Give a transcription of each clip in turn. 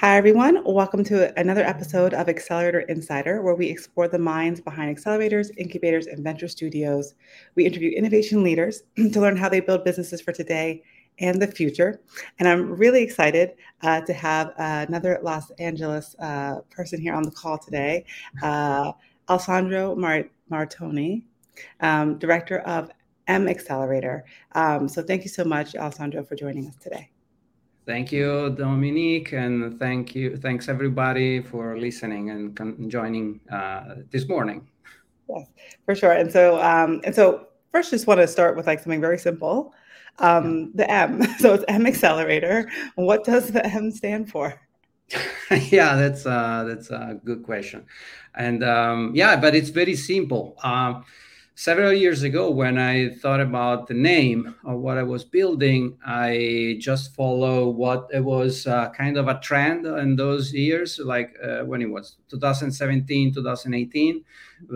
Hi, everyone. Welcome to another episode of Accelerator Insider, where we explore the minds behind accelerators, incubators, and venture studios. We interview innovation leaders to learn how they build businesses for today and the future. And I'm really excited uh, to have uh, another Los Angeles uh, person here on the call today, uh, Alessandro Mar- Martoni, um, director of M Accelerator. Um, so thank you so much, Alessandro, for joining us today. Thank you, Dominique, and thank you, thanks everybody for listening and con- joining uh, this morning. Yes, for sure. And so, um, and so, first, just want to start with like something very simple. Um, the M. So it's M Accelerator. What does the M stand for? yeah, that's uh, that's a good question, and um, yeah, but it's very simple. Uh, several years ago when i thought about the name of what i was building i just follow what it was uh, kind of a trend in those years like uh, when it was 2017 2018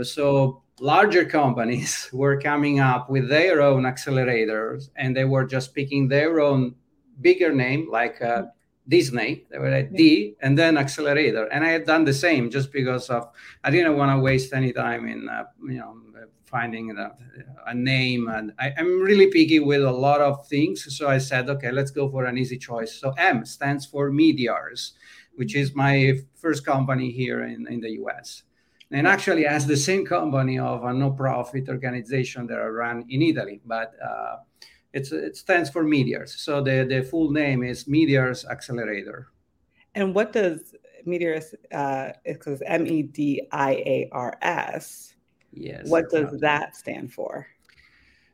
so larger companies were coming up with their own accelerators and they were just picking their own bigger name like uh, Disney, they were at D, and then accelerator. And I had done the same just because of I didn't want to waste any time in uh, you know finding a, a name. And I, am really picky with a lot of things. So I said, okay, let's go for an easy choice. So M stands for Mediars, which is my first company here in, in the US. And actually has the same company of a no-profit organization that I run in Italy, but uh, it's, it stands for Mediars. So the, the full name is Mediars Accelerator. And what does Mediars, uh, because M E D I A R S, Yes. What does that stand for?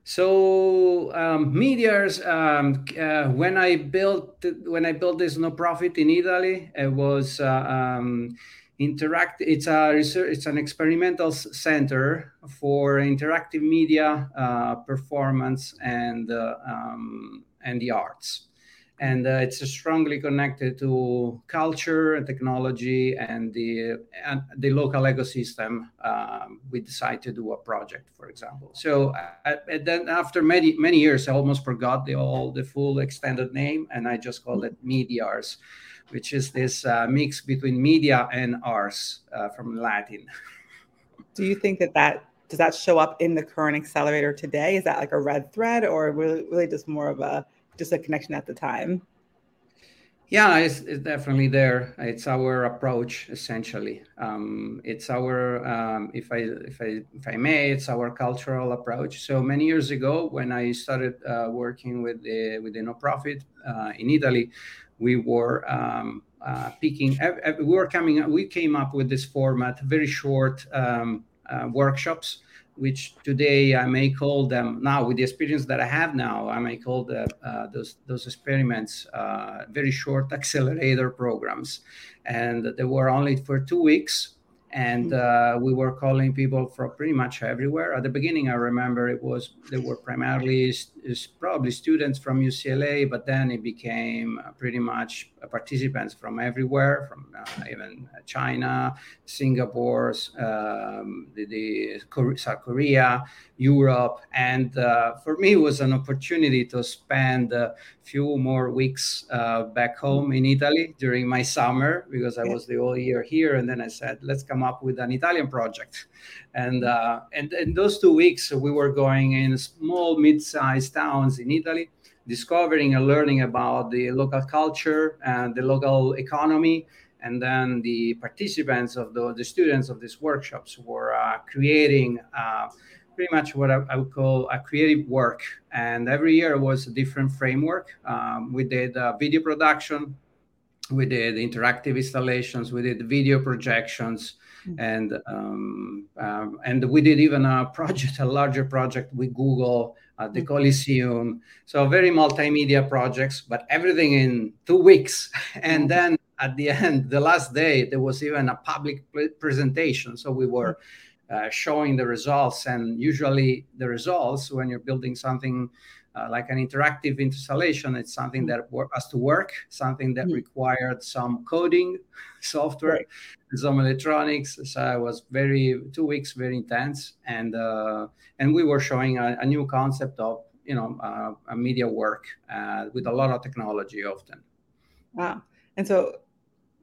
So um, mediars. Um, uh, when I built when I built this no profit in Italy, it was uh, um, interact. It's a research. It's an experimental center for interactive media, uh, performance, and uh, um, and the arts and uh, it's strongly connected to culture and technology and the and the local ecosystem. Um, we decide to do a project, for example. So uh, then after many many years, I almost forgot the all the full extended name, and I just call it Mediars, which is this uh, mix between media and ars uh, from Latin. Do you think that that does that show up in the current accelerator today? Is that like a red thread, or really just more of a just a connection at the time. Yeah it's, it's definitely there. It's our approach essentially. Um, it's our um, if i if i if i may it's our cultural approach. So many years ago when i started uh, working with the with the no profit uh, in italy we were um, uh, picking we were coming we came up with this format very short um, uh, workshops which today I may call them now with the experience that I have now, I may call the, uh, those those experiments uh, very short accelerator programs, and they were only for two weeks and mm-hmm. uh, we were calling people from pretty much everywhere. At the beginning, I remember it was they were primarily probably students from UCLA, but then it became uh, pretty much participants from everywhere, from uh, even China, Singapore, um, the, the, South Korea, Europe, and uh, for me, it was an opportunity to spend a few more weeks uh, back home in Italy during my summer because I was the whole year here, and then I said, let's come up with an Italian project. And, uh, and in those two weeks, we were going in small, mid-sized towns in Italy, discovering and learning about the local culture and the local economy. And then the participants of the, the students of these workshops were uh, creating uh, pretty much what I, I, would call a creative work. And every year was a different framework. Um, we did uh, video production, we did interactive installations, we did video projections. And um, um, and we did even a project, a larger project with Google at the mm-hmm. Coliseum. So very multimedia projects, but everything in two weeks. and mm-hmm. then at the end, the last day, there was even a public presentation. So we were uh, showing the results, and usually the results when you're building something uh, like an interactive installation. It's something mm. that has to work, something that mm-hmm. required some coding software, right. some electronics. So it was very two weeks, very intense, and uh, and we were showing a, a, new concept of you know uh, a media work uh, with a lot of technology often. Wow! And so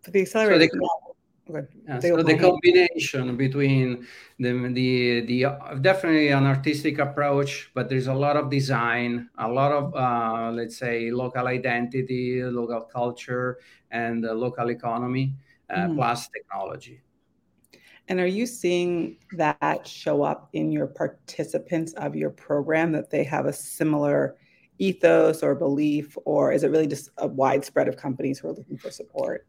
for the accelerator. So Okay. Yeah, so the combination between the, the the definitely an artistic approach, but there's a lot of design, a lot of uh, let's say local identity, local culture, and local economy, uh, mm-hmm. plus technology. And are you seeing that show up in your participants of your program that they have a similar ethos or belief, or is it really just a widespread of companies who are looking for support?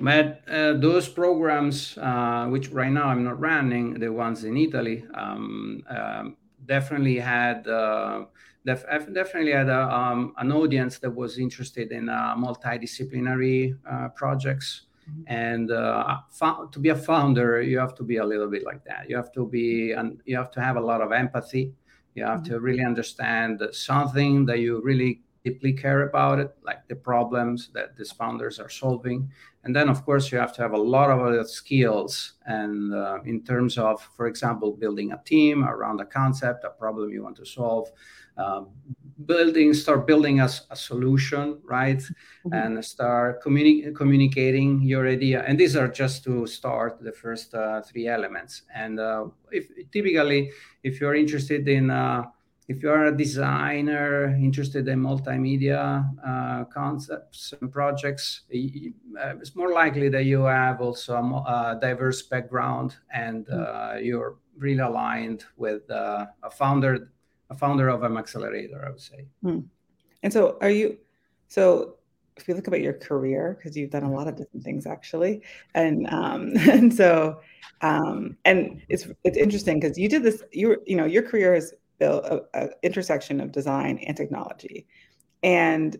But uh, those programs, uh, which right now I'm not running, the ones in Italy, um, um, definitely had uh, def- definitely had a, um, an audience that was interested in uh, multidisciplinary uh, projects. Mm-hmm. And uh, to be a founder, you have to be a little bit like that. You have to be, and you have to have a lot of empathy. You have mm-hmm. to really understand something that you really deeply care about it, like the problems that these founders are solving. And then, of course, you have to have a lot of other skills. And uh, in terms of, for example, building a team around a concept, a problem you want to solve, um, building, start building a, a solution, right? Mm-hmm. And start communi- communicating your idea. And these are just to start the first uh, three elements. And uh, if typically, if you're interested in uh, if you are a designer interested in multimedia uh, concepts and projects, uh, it's more likely that you have also a, diverse background and mm. uh, you're really aligned with uh, a founder, a founder of an accelerator, I would say. Mm. And so, are you? So, if you look about your career, because you've done a lot of different things actually, and um, and so, um, and it's it's interesting because you did this. You you know your career is an intersection of design and technology, and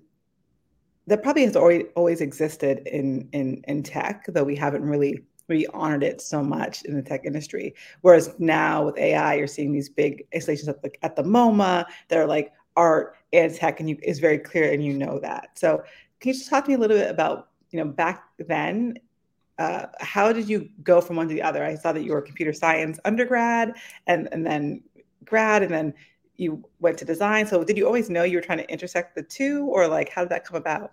that probably has always always existed in in in tech, though we haven't really we honored it so much in the tech industry. Whereas now with AI, you're seeing these big installations at the, at the MoMA that are like art and tech, and you is very clear, and you know that. So, can you just talk to me a little bit about you know back then? Uh, how did you go from one to the other? I saw that you were a computer science undergrad, and and then grad and then you went to design. So did you always know you were trying to intersect the two or like how did that come about?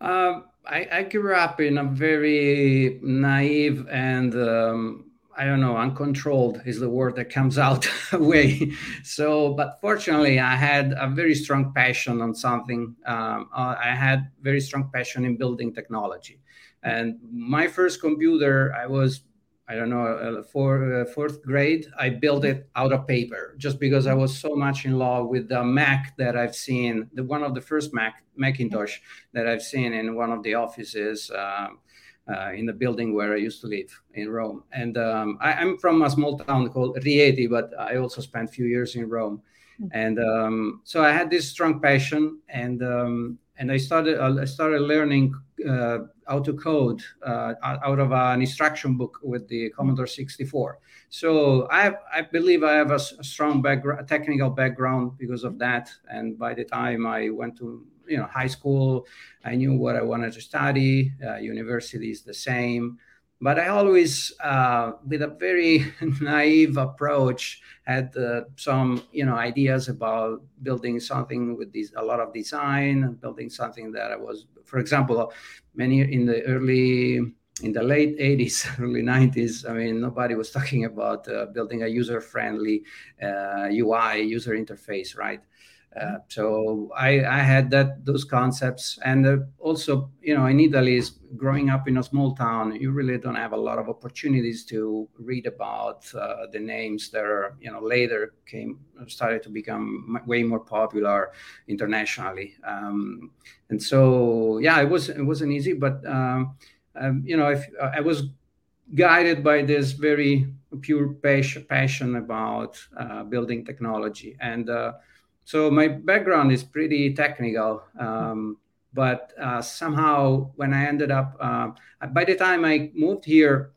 Um, I, I, grew up in a very naive and um, I don't know, uncontrolled is the word that comes out way. So, but fortunately, I had a very strong passion on something. Um, I had very strong passion in building technology. And my first computer, I was I don't know, uh, for uh, fourth grade, I built it out of paper just because I was so much in love with the Mac that I've seen, the one of the first Mac Macintosh that I've seen in one of the offices um, uh, in the building where I used to live in Rome. And um, I, am from a small town called Rieti, but I also spent a few years in Rome. Hmm. And um, so I had this strong passion, and um, and I started I started learning uh, how to code uh, out of an instruction book with the Commodore 64. So I I believe I have a, a strong background, technical background because of that. And by the time I went to you know high school, I knew what I wanted to study. Uh, university is the same but I always, uh, with a very naive approach, had uh, some, you know, ideas about building something with this, a lot of design, building something that I was, for example, many in the early, in the late 80s, early 90s, I mean, nobody was talking about uh, building a user-friendly UI uh, user interface, right? Uh, so I, I, had that those concepts, and uh, also, you know, in Italy, is growing up in a small town, you really don't have a lot of opportunities to read about uh, the names that are, you know, later came started to become way more popular internationally. Um, and so, yeah, it was it wasn't easy, but um, um, you know, if I was guided by this very pure passion, passion about uh, building technology. And uh, so my background is pretty technical, um, but uh, somehow when I ended up, uh, by the time I moved here,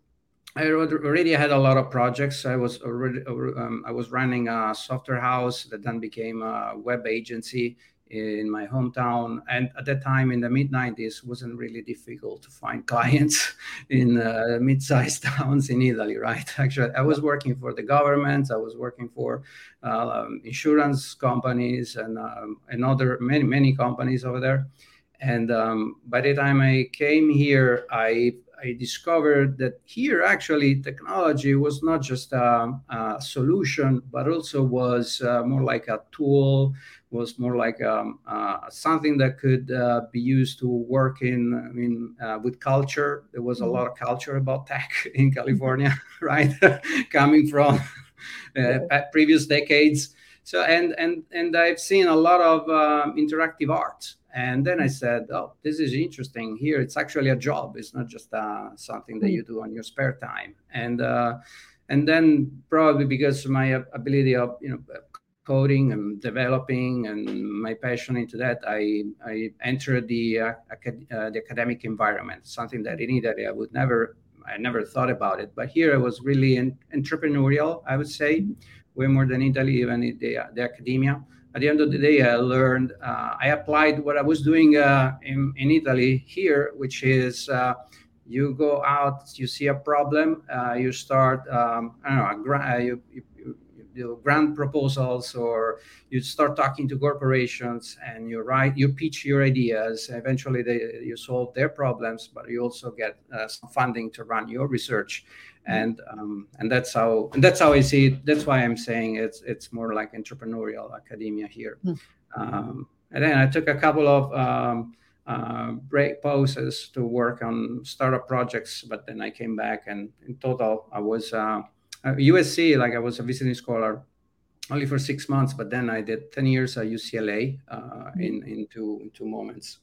I already had a lot of projects. I was already um, I was running a software house that then became a web agency in my hometown. And at that time, in the mid 90s, wasn't really difficult to find clients in uh, mid-sized towns in Italy, right? Actually, I was working for the government. I was working for uh, insurance companies and um, and other many many companies over there. And um, by the time I came here, I I discovered that here actually technology was not just a, a solution, but also was uh, more like a tool, was more like um, uh, something that could uh, be used to work in, I mean, uh, with culture. There was a mm-hmm. lot of culture about tech in California, right? Coming from uh, previous decades. So, and, and, and I've seen a lot of um, interactive art and then I said, "Oh, this is interesting. Here, it's actually a job. It's not just uh, something that you do on your spare time." And uh, and then probably because of my ability of you know coding and developing and my passion into that, I I entered the uh, acad- uh, the academic environment. Something that in Italy I would never I never thought about it, but here I was really in, entrepreneurial. I would say way more than Italy, even in the the academia at the end of the day, I learned, uh, I applied what I was doing uh, in, in Italy here, which is uh, you go out, you see a problem, uh, you start, um, I don't know, you, you, you, do grant proposals or you start talking to corporations and you write, you pitch your ideas. Eventually, they, you solve their problems, but you also get uh, some funding to run your research and um, and that's how and that's how I see it. That's why I'm saying it's it's more like entrepreneurial academia here. Mm. Um, and then I took a couple of um, uh, break pauses to work on startup projects, but then I came back and in total I was uh, USC like I was a visiting scholar only for six months, but then I did ten years at UCLA uh, in in two in two moments.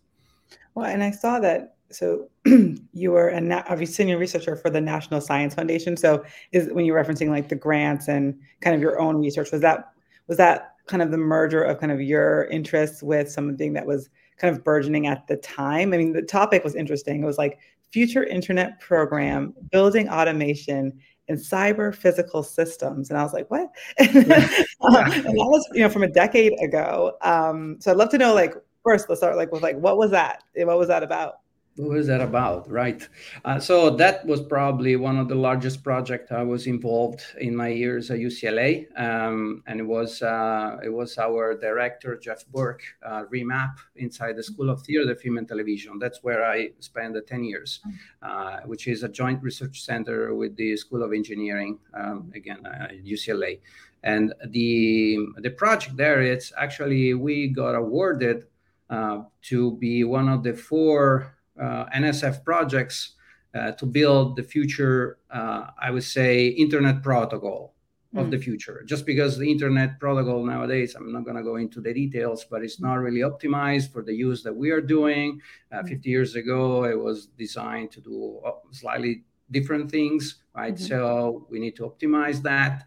Well, and I saw that so you were a na- senior researcher for the National Science Foundation. So is when you're referencing like the grants and kind of your own research, was that was that kind of the merger of kind of your interests with something that was kind of burgeoning at the time? I mean, the topic was interesting. It was like future internet program, building automation in cyber physical systems. And I was like, what? yeah. and that was, you know, from a decade ago. Um, so I'd love to know like first let's start like with like what was that? What was that about? What was that about? Right. Uh, so that was probably one of the largest projects i was involved in my years at ucla um, and it was uh, it was our director jeff burke uh, remap inside the school of theater film and television. That's where i spent the 10 years uh, which is a joint research center with the school of engineering um, again ucla uh, and the the project there it's actually we got awarded uh, to be one of the four NSF projects uh, to build the future, uh, I would say, internet protocol of mm. the future. Just because the internet protocol nowadays, I'm not going to go into the details, but it's not really optimized for the use that we are doing. Uh, mm. 50 years ago, it was designed to do slightly different things, right? Mm-hmm. So we need to optimize that.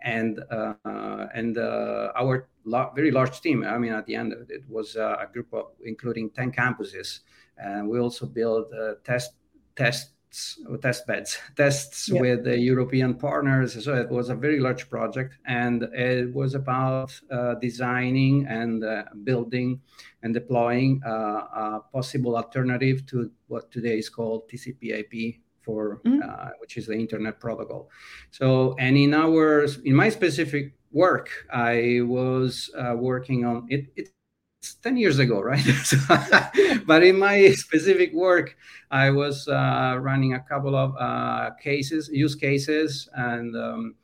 And uh, and uh, our la- very large team. I mean, at the end, it was a group of including 10 campuses and we also build uh, test tests test beds tests yeah. with the european partners so it was a very large project and it was about uh, designing and uh, building and deploying uh, a possible alternative to what today is called tcp/ip for mm-hmm. Uh, which is the internet protocol so and in our in my specific work i was uh, working on it, it 10 years ago, right? so, but in my specific work, I was uh, running a couple of uh, cases, use cases, and um,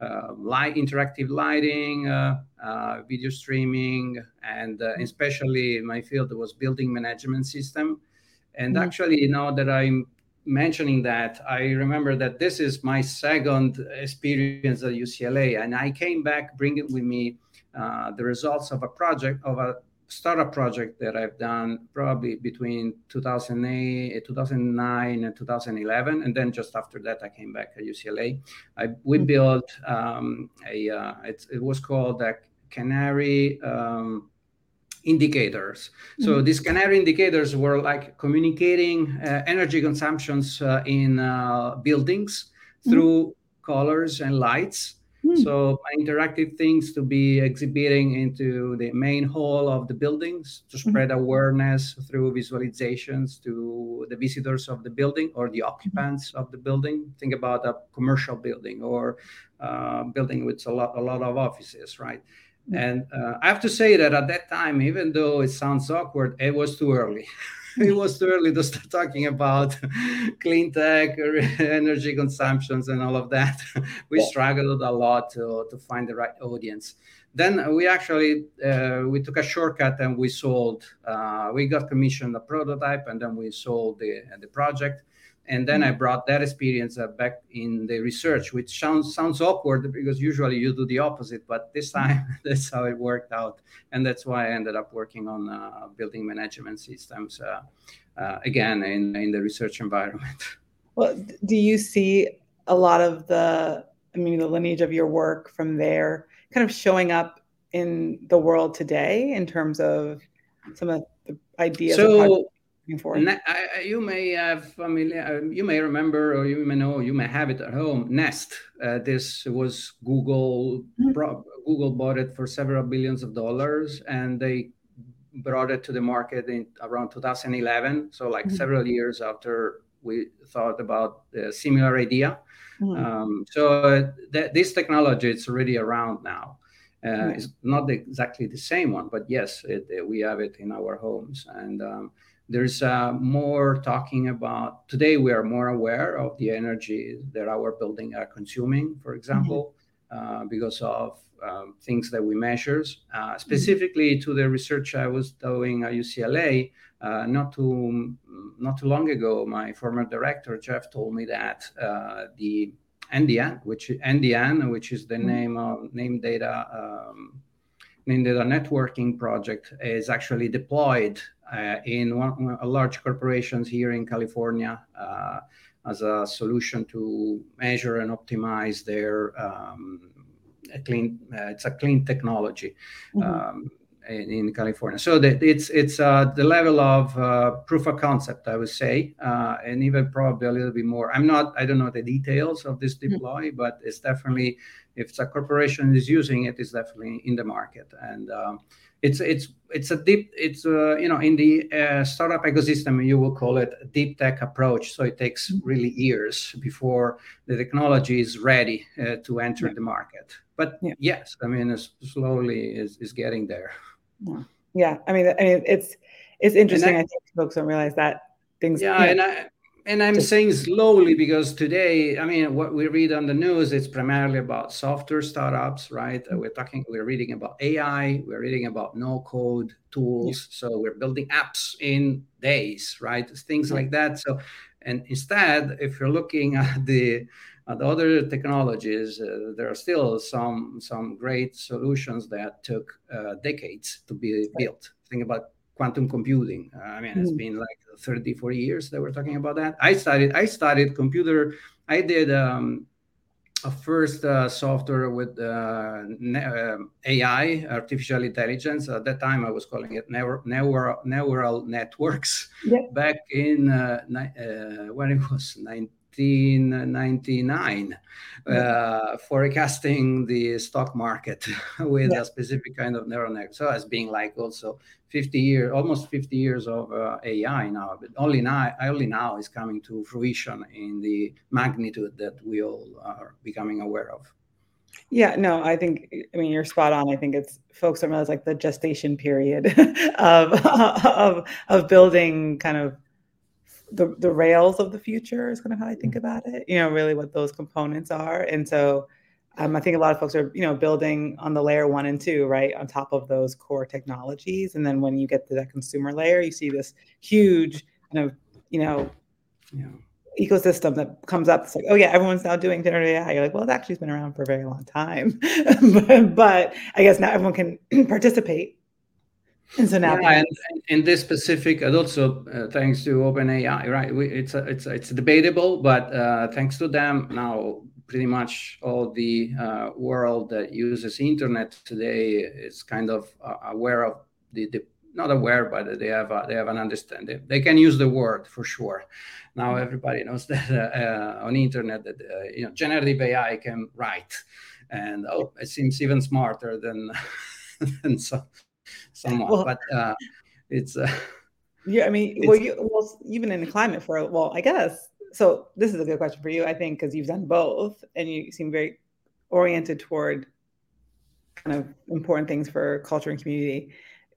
uh, light, interactive lighting, uh, uh, video streaming, and uh, especially in my field was building management system. And mm-hmm. actually, now that I'm mentioning that, I remember that this is my second experience at UCLA, and I came back bringing with me the results of a project of a startup project that I've done probably between 2008, 2009 and 2011. And then just after that, I came back at UCLA. I, we mm-hmm. built um, a, uh, it was called a Canary um, indicators. Mm-hmm. So these Canary indicators were like communicating uh, energy consumptions uh, in uh, buildings mm-hmm. through mm-hmm. colors and lights. Hmm. So interactive things to be exhibiting into the main hall of the buildings to hmm. spread mm-hmm. awareness through visualizations to the visitors of the building or the occupants of the building. Think about a commercial building or uh, building with a lot a lot of offices, right? And uh, I have to say that at that time, even though it sounds awkward, it was too early. it was too early to start talking about clean tech, energy consumptions, and all of that. we struggled a lot to, to find the right audience. Then we actually uh, we took a shortcut and we sold. Uh, we got commissioned a prototype, and then we sold the the project and then I mm-hmm. brought that experience uh, back in the research, which sounds sounds awkward because usually you do the opposite, but this mm-hmm. time that's how it worked out, and that's why I ended up working on uh, building management systems uh, uh again in in the research environment. Well, do you see a lot of the, I mean, the lineage of your work from there, kind of showing up in the world today in terms of some of the ideas? So for? you may have familiar, um, you may remember, or you may know, you may have it at home. Nest. Uh, this was Google. Mm-hmm. Pro, Google bought it for several billions of dollars, and they brought it to the market in around 2011. So, like mm-hmm. several years after we thought about a similar idea. Mm-hmm. Um, so, th- this technology it's already around now. Uh, It's not exactly the same one, but yes, it, it, we have it in our homes, and um, there's uh, more talking about today we are more aware of the energy that our building are consuming for example mm-hmm. uh, because of um, things that we measure uh, mm-hmm. specifically mm-hmm. to the research i was doing at ucla uh, not too not too long ago my former director jeff told me that uh, the NDN, which NDN, which is the mm-hmm. name of name data um, named data networking project, is actually deployed in one, a large corporations here in California uh, as a solution to measure and optimize their um, clean. Uh, it's a clean technology. Mm-hmm. Um, in, California. So that it's it's uh, the level of uh, proof of concept, I would say, uh, and even probably a little bit more. I'm not, I don't know the details of this mm-hmm. deploy, mm-hmm. but it's definitely if a corporation is using it, it's definitely in the market. And um, it's it's it's a deep it's uh, you know in the uh, startup ecosystem you will call it a deep tech approach so it takes mm-hmm. really years before the technology is ready uh, to enter yeah. the market but yeah. yes i mean it's slowly is, is getting there yeah. yeah i mean i mean it's it's interesting I, I, think folks don't realize that things yeah and i and I'm saying slowly because today, I mean, what we read on the news, it's primarily about software startups, right? We're talking, we're reading about AI, we're reading about no code tools. Yeah. So we're building apps in days, right? Things yeah. like that. So, and instead, if you're looking at the at other technologies, uh, there are still some some great solutions that took uh, decades to be built. Think about quantum computing. Uh, I mean, it's mm. been like 30, 40 years that we're talking about that. I started, I started computer. I did um, a first uh, software with uh, ne- AI, artificial intelligence. At that time, I was calling it neural, neural, neural networks. Yeah. Back in uh, uh, when it was 19 1999 uh, forecasting the stock market with yeah. a specific kind of neural network. So as being like also 50 years, almost 50 years of uh, AI now, but only now, only now is coming to fruition in the magnitude that we all are becoming aware of. Yeah, no, I think I mean you're spot on. I think it's folks don't realize like the gestation period of of of building kind of the the rails of the future is kind of how I think mm-hmm. about it. You know, really what those components are, and so um, I think a lot of folks are you know building on the layer one and two, right, on top of those core technologies, and then when you get to that consumer layer, you see this huge kind of you know. Ecosystem that comes up it's like oh yeah everyone's now doing generative ai you're like well it actually been around for a very long time but, but i guess now everyone can participate and so now, yeah, and, in this specific, and also uh, thanks to OpenAI, right? We, it's a, it's a, it's debatable, but uh, thanks to them, now pretty much all the uh, world that uses internet today is kind of uh, aware of the, the not aware, but they have they have an understanding. They can use the word for sure. Now everybody knows that uh, on internet that uh, you know generative AI can write, and oh, it seems even smarter than than some somewhat, well, but uh, it's. Uh, yeah, I mean, well, you, well, even in the climate for well, I guess. So this is a good question for you, I think, because you've done both, and you seem very oriented toward kind of important things for culture and community.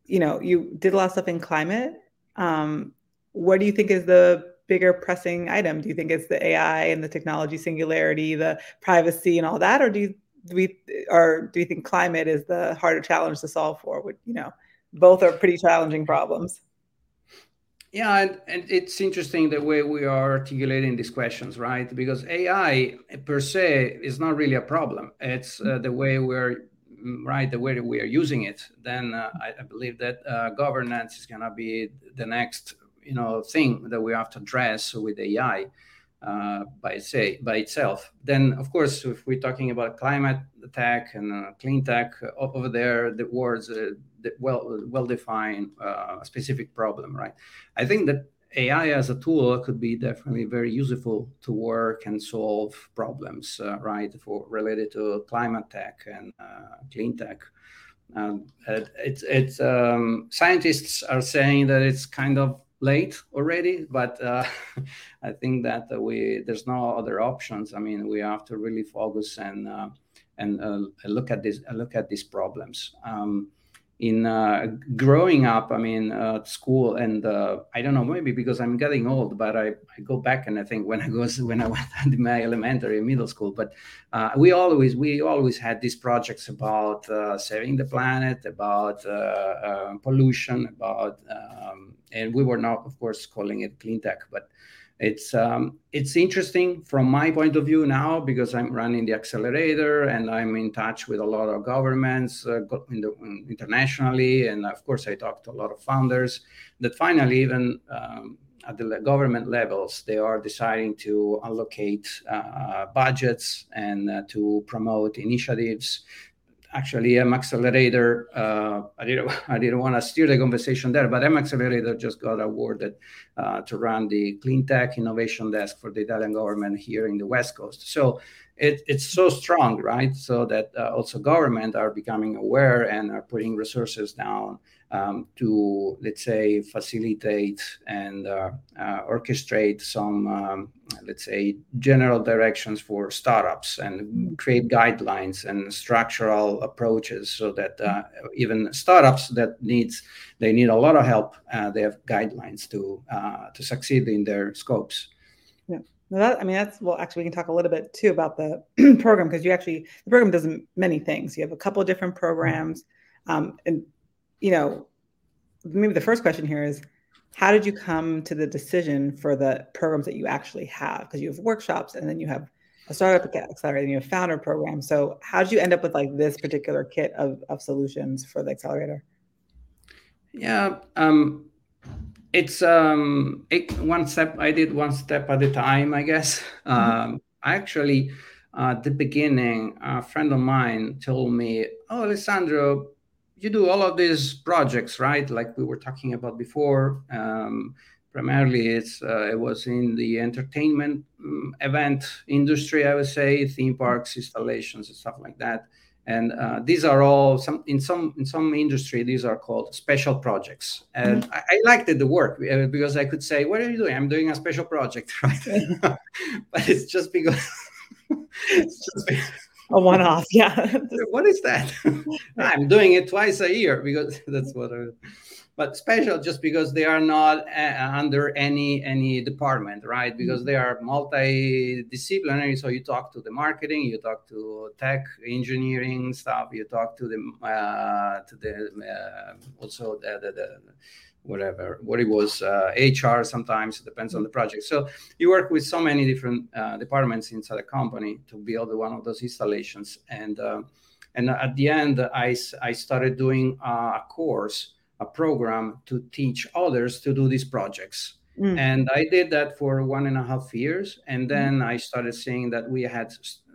You know, you did a lot of stuff in climate. Um, what do you think is the bigger pressing item? Do you think it's the AI and the technology singularity, the privacy, and all that, or do you do we or do you think climate is the harder challenge to solve for? Would you know, both are pretty challenging problems. Yeah, and, and it's interesting the way we are articulating these questions, right? Because AI per se is not really a problem. It's uh, the way we're right, the way we are using it. Then uh, I, I, believe that uh, governance is going to be the next, you know, thing that we have to address with AI uh, by say by itself. Then, of course, if we're talking about climate tech and uh, clean tech, uh, over there the words uh, well well defined uh, specific problem, right? I think that AI as a tool could be definitely very useful to work and solve problems, right? For related to climate tech and clean tech. Um, it's it's um, scientists are saying that it's kind of late already, but uh, I think that we there's no other options. I mean, we have to really focus and uh, and uh, look at this look at these problems. Um, in uh, growing up, I mean, uh, school, and uh, I don't know, maybe because I'm getting old, but I, I go back and I think when I was when I went to my elementary middle school, but we always we always had these projects about saving the planet, about pollution, about, um, and we were not, of course, calling it clean tech, but it's um, it's interesting from my point of view now because I'm running the accelerator and I'm in touch with a lot of governments uh, the, internationally, and of course I talk to a lot of founders. That finally, even um, at the government levels, they are deciding to allocate uh, budgets and uh, to promote initiatives actually M Accelerator. Uh, I didn't I didn't want to steer the conversation there, but M Accelerator just got awarded uh, to run the clean tech innovation desk for the Italian government here in the West Coast. So it, it's so strong, right? So that uh, also government are becoming aware and are putting resources down um, to, let's say, facilitate and uh, uh, orchestrate some, um, let's say, general directions for startups and create guidelines and structural approaches so that uh, even startups that needs they need a lot of help, uh, they have guidelines to uh, to succeed in their scopes. Yeah. that, I mean, that's well. Actually, we can talk a little bit too about the program because you actually the program does many things. You have a couple of different programs, um, and you know, maybe the first question here is how did you come to the decision for the programs that you actually have? Because you have workshops and then you have a startup accelerator and you have founder program. So how did you end up with like this particular kit of, of solutions for the accelerator? Yeah, um, it's um, it, one step. I did one step at a time, I guess. Mm-hmm. Um, I actually, uh, at the beginning, a friend of mine told me, "Oh, Alessandro, you do all of these projects, right? Like we were talking about before. Um, primarily, it's uh, it was in the entertainment um, event industry, I would say, theme parks, installations, and stuff like that. And uh, these are all some in some in some industry these are called special projects. And mm-hmm. I, I, liked the work uh, because I could say, "What are you doing? I'm doing a special project, right?" but it's just because. it's just because a one-off yeah. What is that? I'm doing it twice a year because that's what I, but special just because they are not uh, under any any department right? Because they are multidisciplinary so you talk to the marketing you talk to tech engineering stuff you talk to the uh, to the uh, also the, the, the whatever what it was uh, hr sometimes it depends on the project so you work with so many different uh, departments inside a company to build one of those installations and uh, and at the end i, I started doing a course a program to teach others to do these projects mm. and i did that for one and a half years and mm. then mm. i started seeing that we had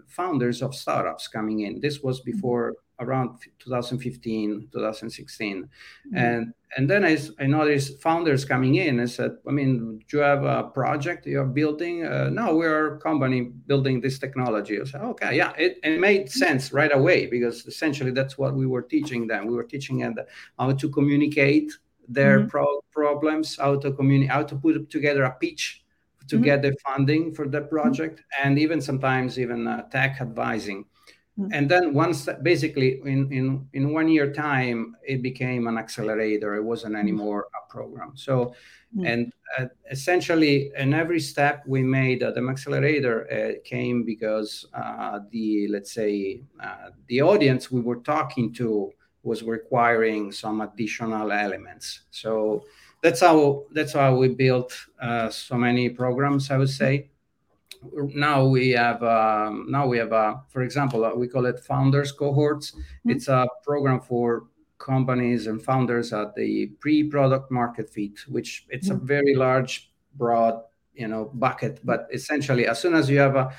founders of startups coming in this was mm. before around 2015 2016 mm-hmm. and and then I, I noticed founders coming in and said i mean do you have a project you're building uh, no we're a company building this technology i said okay yeah it, it made sense right away because essentially that's what we were teaching them we were teaching them how to communicate their mm-hmm. pro- problems how to communicate how to put together a pitch to mm-hmm. get the funding for the project and even sometimes even uh, tech advising and then once basically in, in in one year time it became an accelerator. It wasn't mm-hmm. anymore a program. So mm-hmm. and uh, essentially in every step we made at the accelerator uh, came because uh, the let's say uh, the audience we were talking to was requiring some additional elements. So that's how that's how we built uh, so many programs i would say now we have um, now we have a for example uh, we call it founders cohorts mm-hmm. it's a program for companies and founders at the pre-product market fit which it's mm-hmm. a very large broad you know bucket but essentially as soon as you have a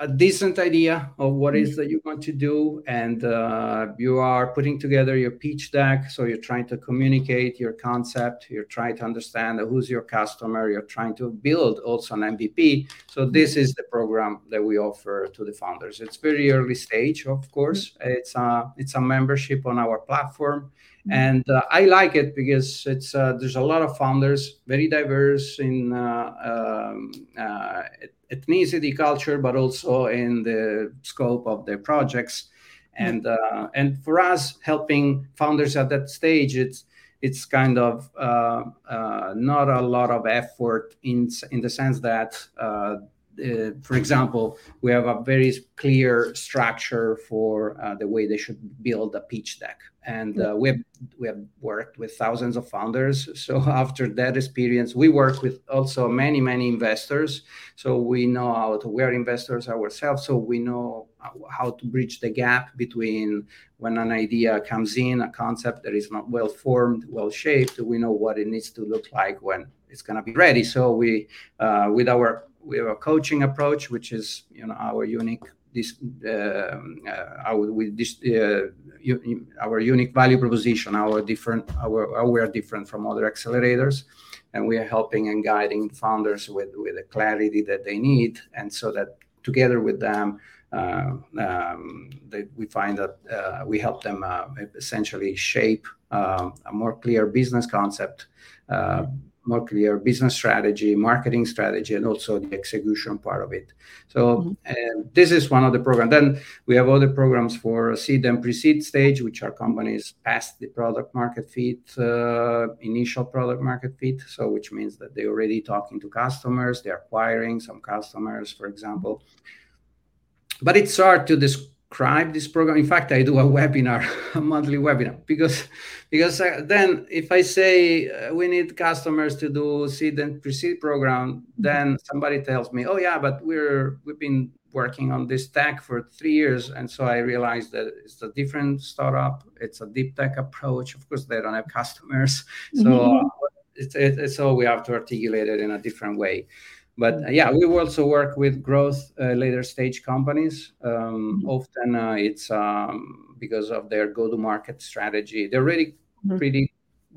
a decent idea of what is mm-hmm. that you want to do and uh, you are putting together your pitch deck so you're trying to communicate your concept you're trying to understand who's your customer you're trying to build also an mvp so mm-hmm. this is the program that we offer to the founders it's very early stage of course mm-hmm. it's a it's a membership on our platform and uh, I like it because it's uh, there's a lot of founders, very diverse in uh, um, uh, ethnicity, culture, but also in the scope of their projects. And uh, and for us, helping founders at that stage, it's it's kind of uh, uh, not a lot of effort in in the sense that uh, for example, we have a very clear structure for uh, the way they should build a pitch deck, and uh, we have we have worked with thousands of founders. So after that experience, we work with also many many investors. So we know how to. We are investors ourselves, so we know how to bridge the gap between when an idea comes in, a concept that is not well formed, well shaped. We know what it needs to look like when it's going to be ready. So we, uh, with our we have a coaching approach, which is you know our unique this uh, uh, our with this uh, our unique value proposition, our different our we are different from other accelerators, and we are helping and guiding founders with with the clarity that they need, and so that together with them. Uh, um, we find that uh, we help them uh, essentially shape um, a more clear business concept more clear business strategy, marketing strategy, and also the execution part of it. So mm-hmm. this is one of the programs. Then we have other programs for seed and pre-seed stage, which are companies past the product market fit, uh, initial product market fit. So which means that they're already talking to customers, they're acquiring some customers, for example. But it's hard to describe describe this program. In fact, I do a webinar, a monthly webinar, because because uh, then if I say uh, we need customers to do seed and pre-seed program, then somebody tells me, oh yeah, but we're we've been working on this tech for three years, and so I realized that it's a different startup. It's a deep tech approach. Of course, they don't have customers, so mm-hmm. it's, it's so we have to articulate it in a different way but uh, yeah we also work with growth uh, later stage companies um, mm-hmm. often uh, it's um, because of their go to market strategy they're really mm-hmm. pretty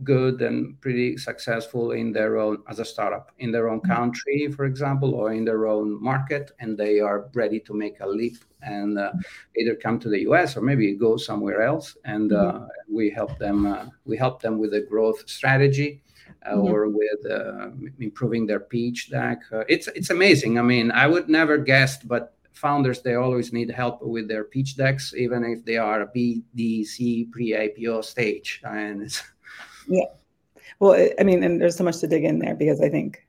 good and pretty successful in their own as a startup in their own mm-hmm. country for example or in their own market and they are ready to make a leap and uh, either come to the us or maybe go somewhere else and uh, mm-hmm. we help them uh, we help them with a growth strategy mm-hmm. or with uh, improving their pitch deck. Uh, it's it's amazing. I mean, I would never guessed, but founders they always need help with their pitch decks, even if they are a B, D, C pre-IPO stage. And yeah, well, I mean, and there's so much to dig in there because I think,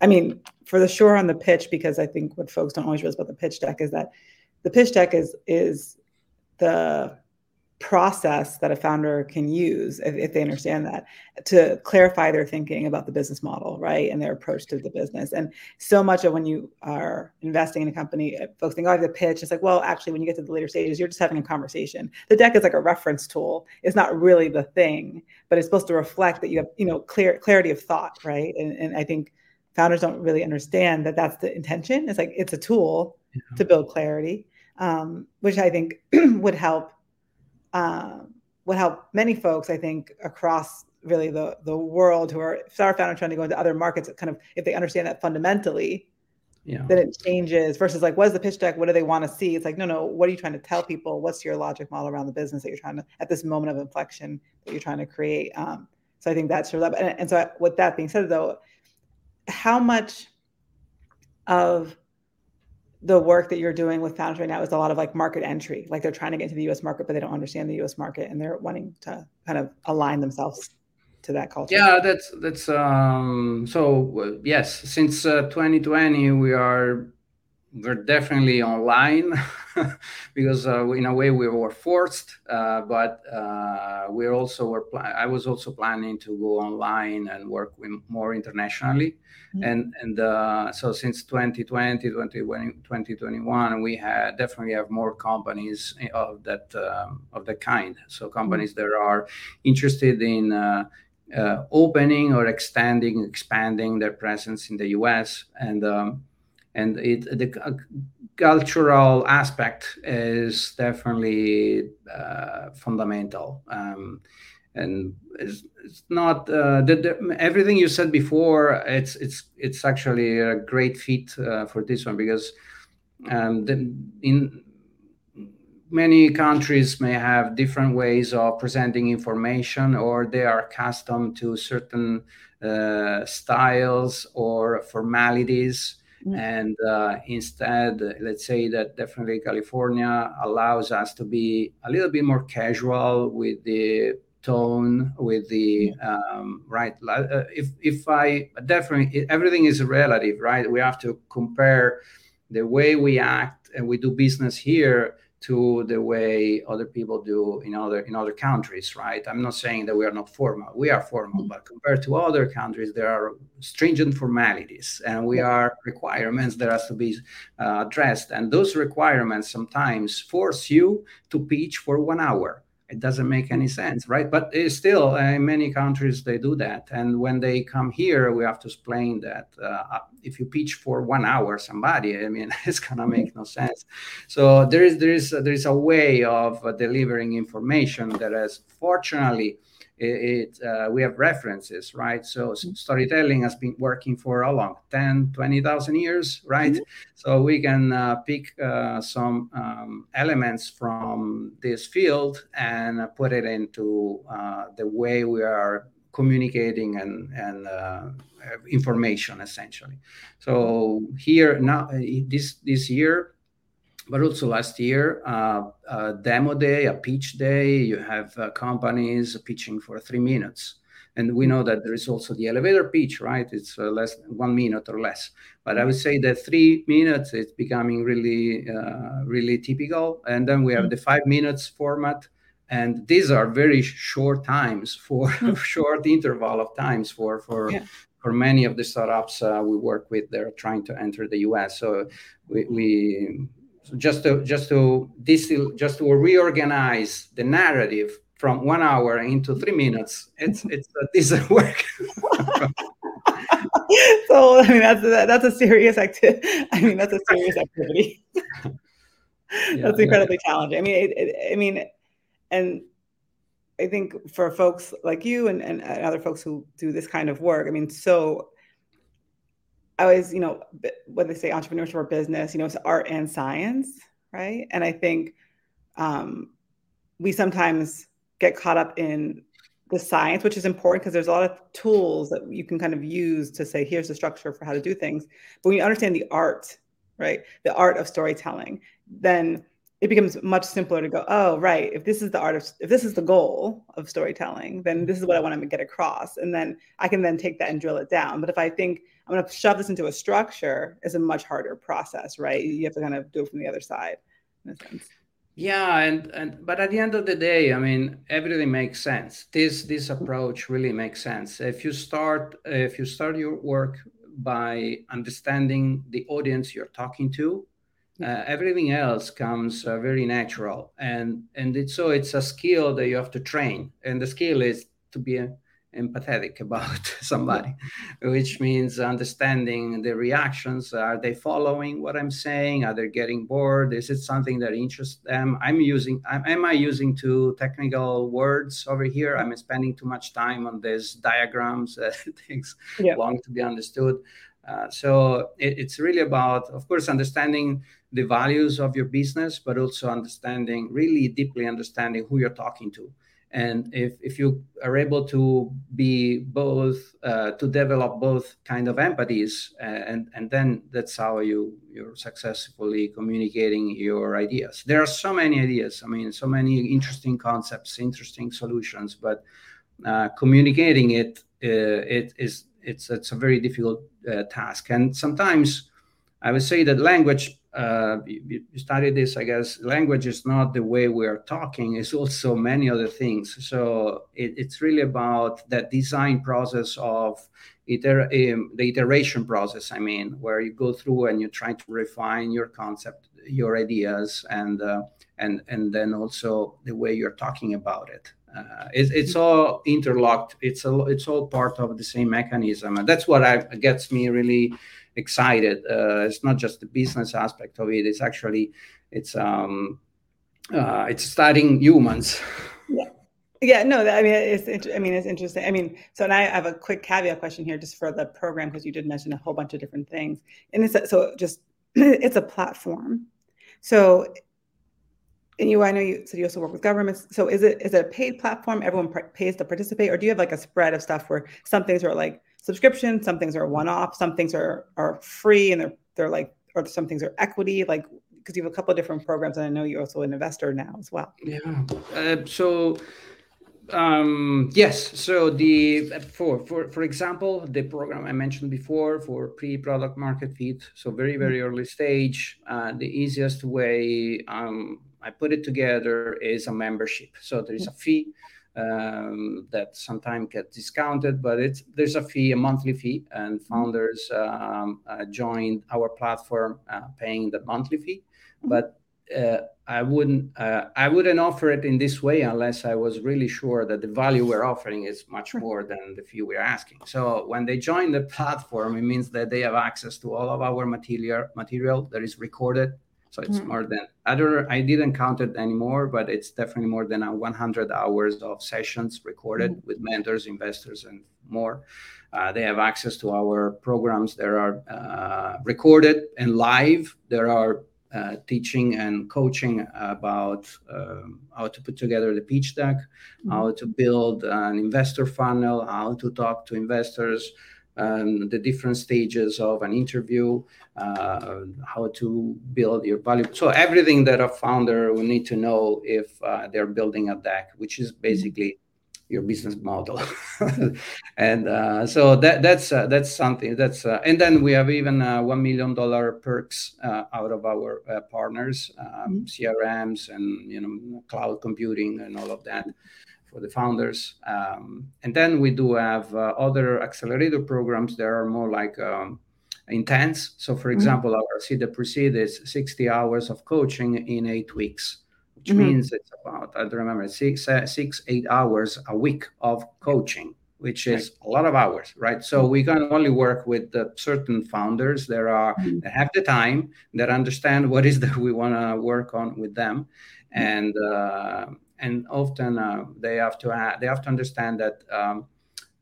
I mean, for the sure on the pitch, because I think what folks don't always realize about the pitch deck is that the pitch deck is is the process that a founder can use if, if, they understand that to clarify their thinking about the business model right and their approach to the business. And so much of when you are investing in a company uh, folks think oh i have the pitch. It's like well actually when you get to the later stages you're just having a conversation. The deck is like a reference tool. It's not really the thing but it's supposed to reflect that you have you know clear clarity of thought right? And, and i think founders don't really understand that that's the intention. It's like it's a tool yeah. to build clarity um, which i think would help um, would help many folks, I think, across really the the world who are startup founder trying to go into other markets. Kind of if they understand that fundamentally, yeah. then it changes. Versus like, what is the pitch deck? What do they want to see? It's like, no, no. What are you trying to tell people? What's your logic model around the business that you're trying to at this moment of inflection that you're trying to create? Um, so I think that's of and, and so with that being said, though, how much of the work that you're doing with founders right now is a lot of like market entry. Like they're trying to get into the US market, but they don't understand the US market and they're wanting to kind of align themselves to that culture. Yeah, that's that's um so uh, yes, since uh, 2020 we are we're definitely online because uh, in a way we were forced uh, but uh, we also were pl- i was also planning to go online and work more internationally mm-hmm. and and uh, so since 2020 2021 we had definitely have more companies of that um, of the kind so companies mm-hmm. that are interested in uh, uh, opening or extending expanding their presence in the us and um, and it the cultural aspect is definitely uh, fundamental. Um, and it's, it's not uh, the, the, everything you said before it's it's it's actually a great feat uh, for this one because um, the, in many countries may have different ways of presenting information or they are accustomed to certain uh, styles or formalities Mm. And uh, instead, let's say that definitely California allows us to be a little bit more casual with the tone, with the um, right. Uh, if if I definitely everything is relative, right? We have to compare the way we act and we do business here to the way other people do in other in other countries right? I'm not saying that we are not formal. We are formal but compared to other countries there are stringent formalities and we are requirements that has to be uh, addressed. And those requirements sometimes force you to pitch for one hour it doesn't make any sense right? But still uh, in many countries they do that. And when they come here we have to explain that uh, if you pitch for one hour somebody i mean it's gonna make no sense. So there is there is there is a way of uh, delivering information that has fortunately it, uh, we have references right so mm-hmm. storytelling has been working for a long 10 20000 years right mm-hmm. so we can uh, pick uh, some um, elements from this field and put it into uh, the way we are communicating and, and uh, information essentially so here now this this year but also last year, uh, a demo day, a pitch day, you have uh, companies pitching for three minutes. And we know that there is also the elevator pitch, right? It's uh, less one minute or less. But I would say that three minutes is becoming really, uh, really typical. And then we have the five minutes format. And these are very short times for mm-hmm. short interval of times for for yeah for many of the startups uh, we work with, they're trying to enter the US. So we, we so just to just to distill, just to reorganize the narrative from one hour into three minutes, it's it's a decent work. so I mean that's a, that's a serious activity. I mean that's a serious activity. yeah, that's incredibly yeah. challenging. I mean, it, it, I mean, and I think for folks like you and, and other folks who do this kind of work, I mean, so I always, you know, when they say entrepreneurship or business, you know, it's art and science, right? And I think um, we sometimes get caught up in the science, which is important because there's a lot of tools that you can kind of use to say, here's the structure for how to do things. But when you understand the art, right, the art of storytelling, then it becomes much simpler to go, oh, right, if this is the art of, if this is the goal of storytelling, then this is what I want to get across. And then I can then take that and drill it down. But if I think I'm going to shove this into a structure is a much harder process, right? You have to kind of do it from the other side in a sense. Yeah, and and but at the end of the day, I mean, everything makes sense. This this approach really makes sense. If you start if you start your work by understanding the audience you're talking to, uh, everything else comes uh, very natural, and and it's, so it's a skill that you have to train, and the skill is to be a empathetic about somebody which means understanding the reactions. Are they following what i'm saying? Are they getting bored? Is it something that interests them? I'm using am i using too technical words over here? I'm spending too much time on these diagrams uh, things yeah. long to be understood uh, so it, it's really about of course understanding the values of your business but also understanding really deeply understanding who you're talking to. And if, if you are able to be both uh, to develop both kind of empathies uh, and and then that's how you you're successfully communicating your ideas. There are so many ideas. I mean so many interesting concepts interesting solutions but uh, communicating it uh, it is it's it's a very difficult uh, task and sometimes i would say that language uh, you, you study this, I guess, language is not the way we are talking, it's also many other things. So it, it's really about that design process of iter- um, the iteration process, I mean, where you go through and you try to refine your concept, your ideas, and, uh, and, and then also the way you're talking about it. Uh, it, it's all interlocked. It's a, it's all part of the same mechanism, and that's what I, gets me really excited. Uh, it's not just the business aspect of it. It's actually it's um, uh, it's studying humans. Yeah. Yeah, no, I mean, it's, I mean, it's interesting. I mean, so, and I have a quick caveat question here just for the program, because you did mention a whole bunch of different things. And it's, so just, it's a platform. So, and you, I know you said you also work with governments. So is it, is it a paid platform? Everyone pays to participate, or do you have like a spread of stuff where some things are like subscription, some things are one-off, some things are are free, and they're they're like, or some things are equity, like because you have a couple of different programs, and I know you're also an investor now as well. Yeah. Uh, so um, yes. So the for for for example, the program I mentioned before for pre-product market fit, so very very mm-hmm. early stage. Uh, the easiest way um, I put it together is a membership. So there is a fee um, that sometimes get discounted, but it's there's a fee, a monthly fee, and mm-hmm. founders um, uh, joined our platform uh, paying the monthly fee. Mm-hmm. But uh, I wouldn't uh, I wouldn't offer it in this way unless I was really sure that the value we're offering is much more than the fee we're asking. So when they join the platform, it means that they have access to all of our material material that is recorded so it's mm-hmm. more than I don't I didn't count it anymore, but it's definitely more than 100 hours of sessions recorded mm-hmm. with mentors, investors, and more. Uh, they have access to our programs. There are uh, recorded and live. There are uh, teaching and coaching about um, how to put together the pitch deck, mm-hmm. how to build an investor funnel, how to talk to investors, um, the different stages of an interview, uh, how to build your value. So everything that a founder will need to know if uh, they're building a deck, which is basically your business model. and uh, so that that's uh, that's something that's uh, and then we have even uh, one million dollar perks out of our partners, um, mm-hmm. CRMs and you know cloud computing and all of that for the founders. Um, and then we do have uh, other accelerator programs that are more like um, intense. So, for mm-hmm. example, our Seed the Pre-Seed is 60 hours of coaching in eight weeks, which mm-hmm. means it's about, I don't remember, six, uh, six, eight hours a week of coaching. Which is right. a lot of hours, right? So we can only work with the certain founders that are mm-hmm. that have the time, that understand what is that we want to work on with them, mm-hmm. and uh, and often uh, they have to they have to understand that um,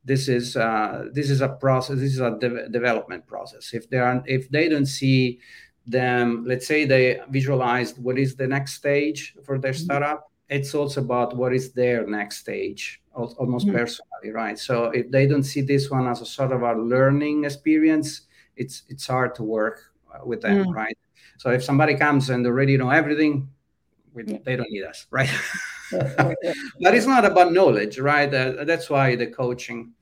this is uh, this is a process this is a de- development process if they are if they don't see them let's say they visualized what is the next stage for their mm-hmm. startup it's also about what is their next stage almost mm-hmm. personally right so if they don't see this one as a sort of a learning experience it's it's hard to work uh, with them mm-hmm. right so if somebody comes and already know everything we, yeah. they don't need us right but it's not about knowledge, right? Uh, that's why the coaching.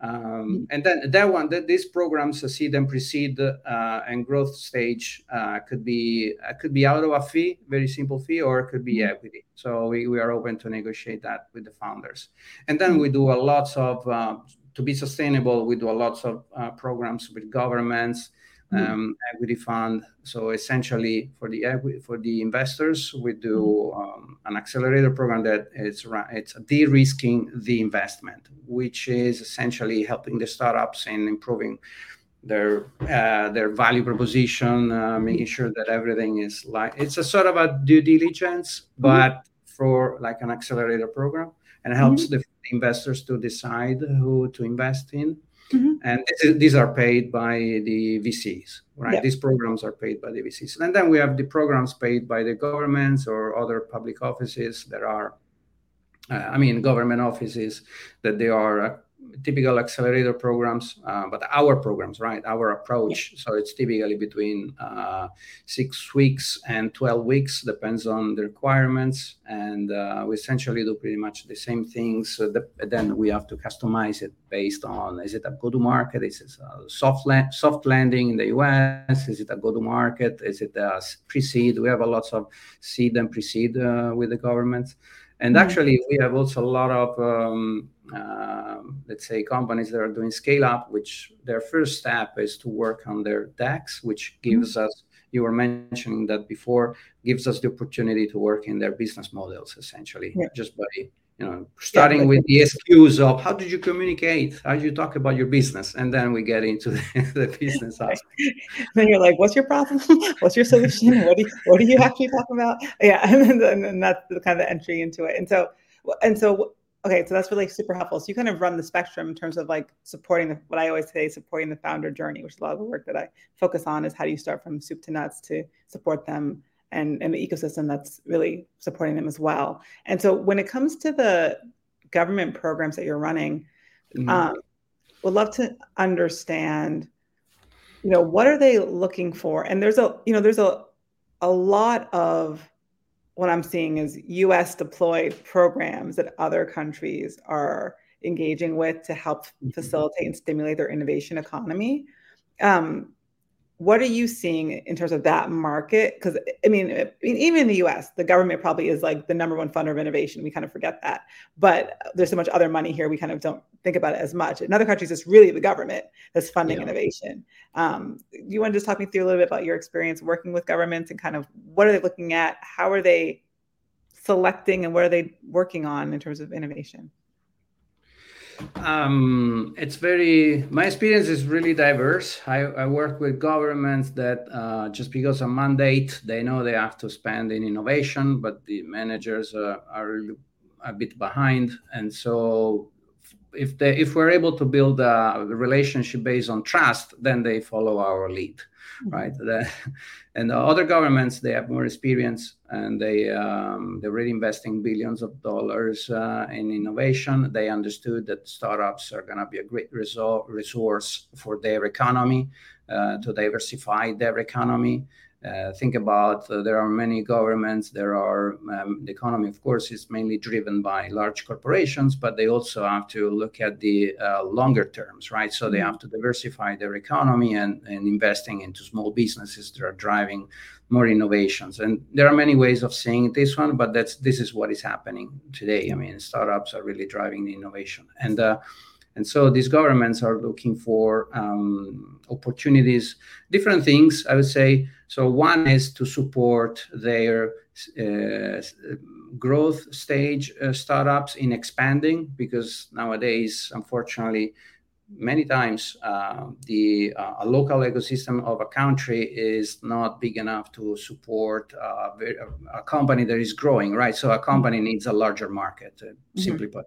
Um, mm-hmm. and then that one, that these programs, uh, seed and pre-seed uh, and growth stage, uh, could be uh, could be out of a fee, very simple fee, or it could be mm-hmm. equity. So we, we are open to negotiate that with the founders. And then we do a lots of uh, to be sustainable. We do a lots of programs with governments, Mm-hmm. Equity fund. So essentially, for the equity for the investors, we do mm-hmm. um, an accelerator program that it's it's de-risking the investment, which is essentially helping the startups in improving their uh, their value proposition, uh, making sure that everything is like it's a sort of a due diligence, mm-hmm. but for like an accelerator program, and helps the investors to decide who to invest in. Mm-hmm. And is, these are paid by the VCs, right? These programs are paid by the VCs. And then we have the programs paid by the governments or other public offices that are uh, I mean, government offices that they are uh, typical accelerator programs, uh, but our programs, right? Our approach. Yeah. So it's typically between uh, six weeks and 12 weeks, depends on the requirements. And uh, we essentially do pretty much the same things. The, then we have to customize it based on is it a go to market? Is it a soft, la- soft landing in the US? Is it a go to market? Is it a pre seed? We have a lots of seed and pre seed uh, with the government. And mm-hmm. actually, we have also a lot of um, let's say companies that are doing scale up, which their first step is to work on their decks, which gives mm-hmm. us, you were mentioning that before, gives us the opportunity to work in their business models essentially, just by you know starting with the SQs of how did you communicate, how did you talk about your business, and then we get into the, business then you're like, what's your problem? what's your solution? What do you, what do you actually talk about? Yeah, and then and that's the kind of entry into it. And so and so Okay, so that's really super helpful. So you kind of run the spectrum in terms of like supporting the, what I always say, supporting the founder journey, which a lot of the work that I focus on is how do you start from soup to nuts to support them and, and the ecosystem that's really supporting them as well. And so when it comes to the government programs that you're running, mm-hmm. um, would love to understand, you know, what are they looking for? And there's a, you know, there's a, a lot of what I'm seeing is US deployed programs that other countries are engaging with to help mm-hmm. facilitate and stimulate their innovation economy. Um, what are you seeing in terms of that market? Because I mean, even in the U.S., the government probably is like the number one funder of innovation. We kind of forget that, but there's so much other money here. We kind of don't think about it as much. In other countries, it's really the government that's funding yeah. innovation. Um, do you want to just talk me through a little bit about your experience working with governments and kind of what are they looking at? How are they selecting, and what are they working on in terms of innovation? Um, it's very, my experience is really diverse. I, I work with governments that uh, just because of mandate, they know they have to spend in innovation, but the managers uh, are a bit behind. And so if they, if we're able to build a relationship based on trust, then they follow our lead right? and the other governments they have more experience and they um, they're really investing billions of dollars uh, in innovation. They understood that startups are going to be a great resor- resource for their economy uh, to diversify their economy. Uh, think about uh, there are many governments there are um, the economy of course is mainly driven by large corporations but they also have to look at the uh, longer terms right? So they mm-hmm. have to diversify their economy and, and investing into small businesses that are driving more innovations. And there are many ways of seeing this one but that's this is what is happening today. I mean startups are really driving the innovation. And uh, and so these governments are looking for um, opportunities, different things, I would say. So one is to support their uh, growth stage uh, startups in expanding, because nowadays, unfortunately, many times uh, the uh, a local ecosystem of a country is not big enough to support uh, a company that is growing, right? So a company needs a larger market, uh, mm-hmm. simply put.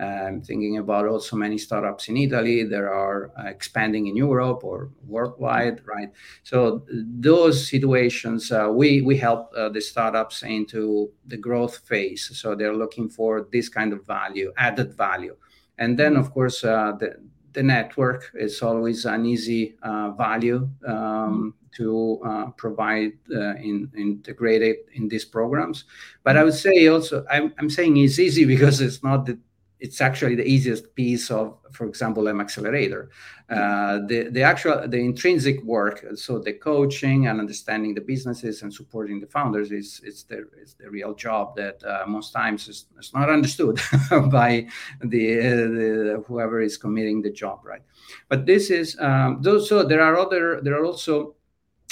Um, thinking about also many startups in Italy that are uh, expanding in Europe or worldwide, right? So those situations, uh, we we help uh, the startups into the growth phase. So they're looking for this kind of value, added value, and then of course uh, the the network is always an easy uh, value um, to uh, provide uh, in integrated in these programs. But I would say also I'm, I'm saying it's easy because it's not the it's actually the easiest piece of, for example, M Accelerator. Uh, the the actual the intrinsic work, so the coaching and understanding the businesses and supporting the founders is it's the it's the real job that uh, most times is, is not understood by the, uh, the, whoever is committing the job, right? But this is um, those. So there are other there are also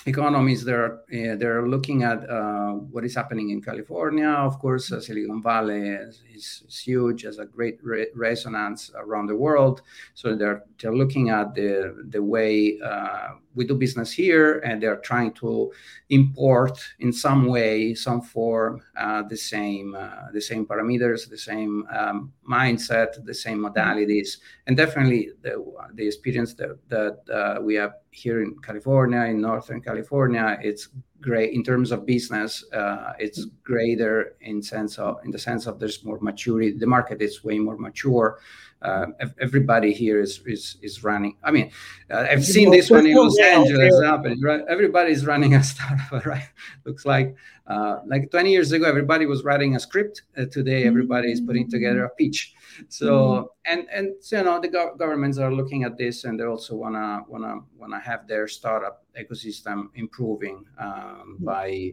economies they're uh, they're looking at uh, what is happening in California. Of course, uh, Silicon Valley is, is, is, huge, has a great re- resonance around the world. So they're they're looking at the the way uh, we do business here, and they're trying to import in some way, some form, uh, the same uh, the same parameters, the same um, mindset, the same modalities, and definitely the the experience that that we have here in California, in Northern California California, it's great in terms of business. Uh, it's greater in sense of in the sense of there's more maturity. The market is way more mature. Uh, everybody here is is is running. I mean, uh, I've seen this one in Los Angeles happening. Right, everybody's running a startup. Right, looks like uh, like 20 years ago, everybody was writing a script. Uh, today, everybody is putting together a pitch. So mm-hmm. and and so, you know the go- governments are looking at this, and they also wanna wanna wanna have their startup ecosystem improving um, mm-hmm. by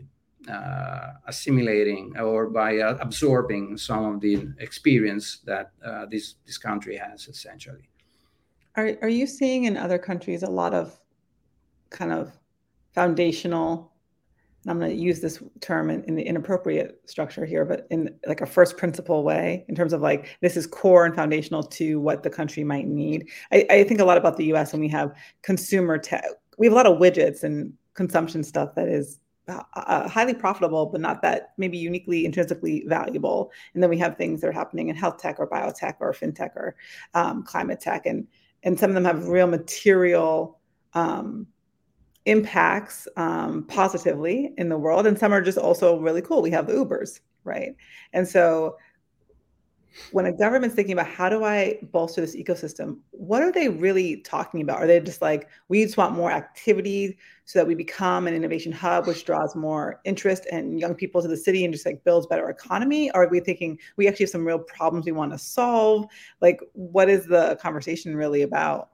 assimilating or by uh, absorbing some of the experience that uh, this this country has essentially. Are are you seeing in other countries a lot of kind of foundational? I'm going to use this term in, in the inappropriate structure here, but in like a first principle way, in terms of like this is core and foundational to what the country might need. I, I think a lot about the U.S. when we have consumer tech. We have a lot of widgets and consumption stuff that is uh, uh, highly profitable, but not that maybe uniquely intrinsically valuable. And then we have things that are happening in health tech or biotech or fintech or um, climate tech, and and some of them have real material um, impacts um, positively in the world, and some are just also really cool. We have the Ubers, right? And so when a government's thinking about how do I bolster this ecosystem, what are they really talking about? Are they just like, we just want more activity so that we become an innovation hub, which draws more interest and young people to the city and just like builds better economy? Or are we thinking we actually have some real problems we want to solve? Like, what is the conversation really about?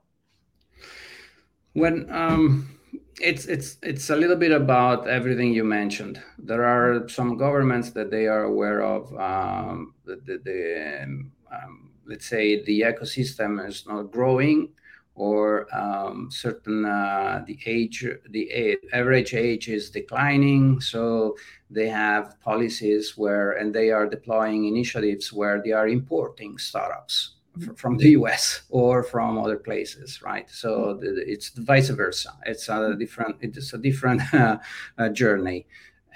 When um, it's it's it's a little bit about everything you mentioned. There are some governments that they are aware of um, the, the, the um, let's say the ecosystem is not growing or um, certain uh, the age the average age is declining so they have policies where and they are deploying initiatives where they are importing startups from the US or from other places, right? So it's vice versa. It's a different. It's a different uh, journey,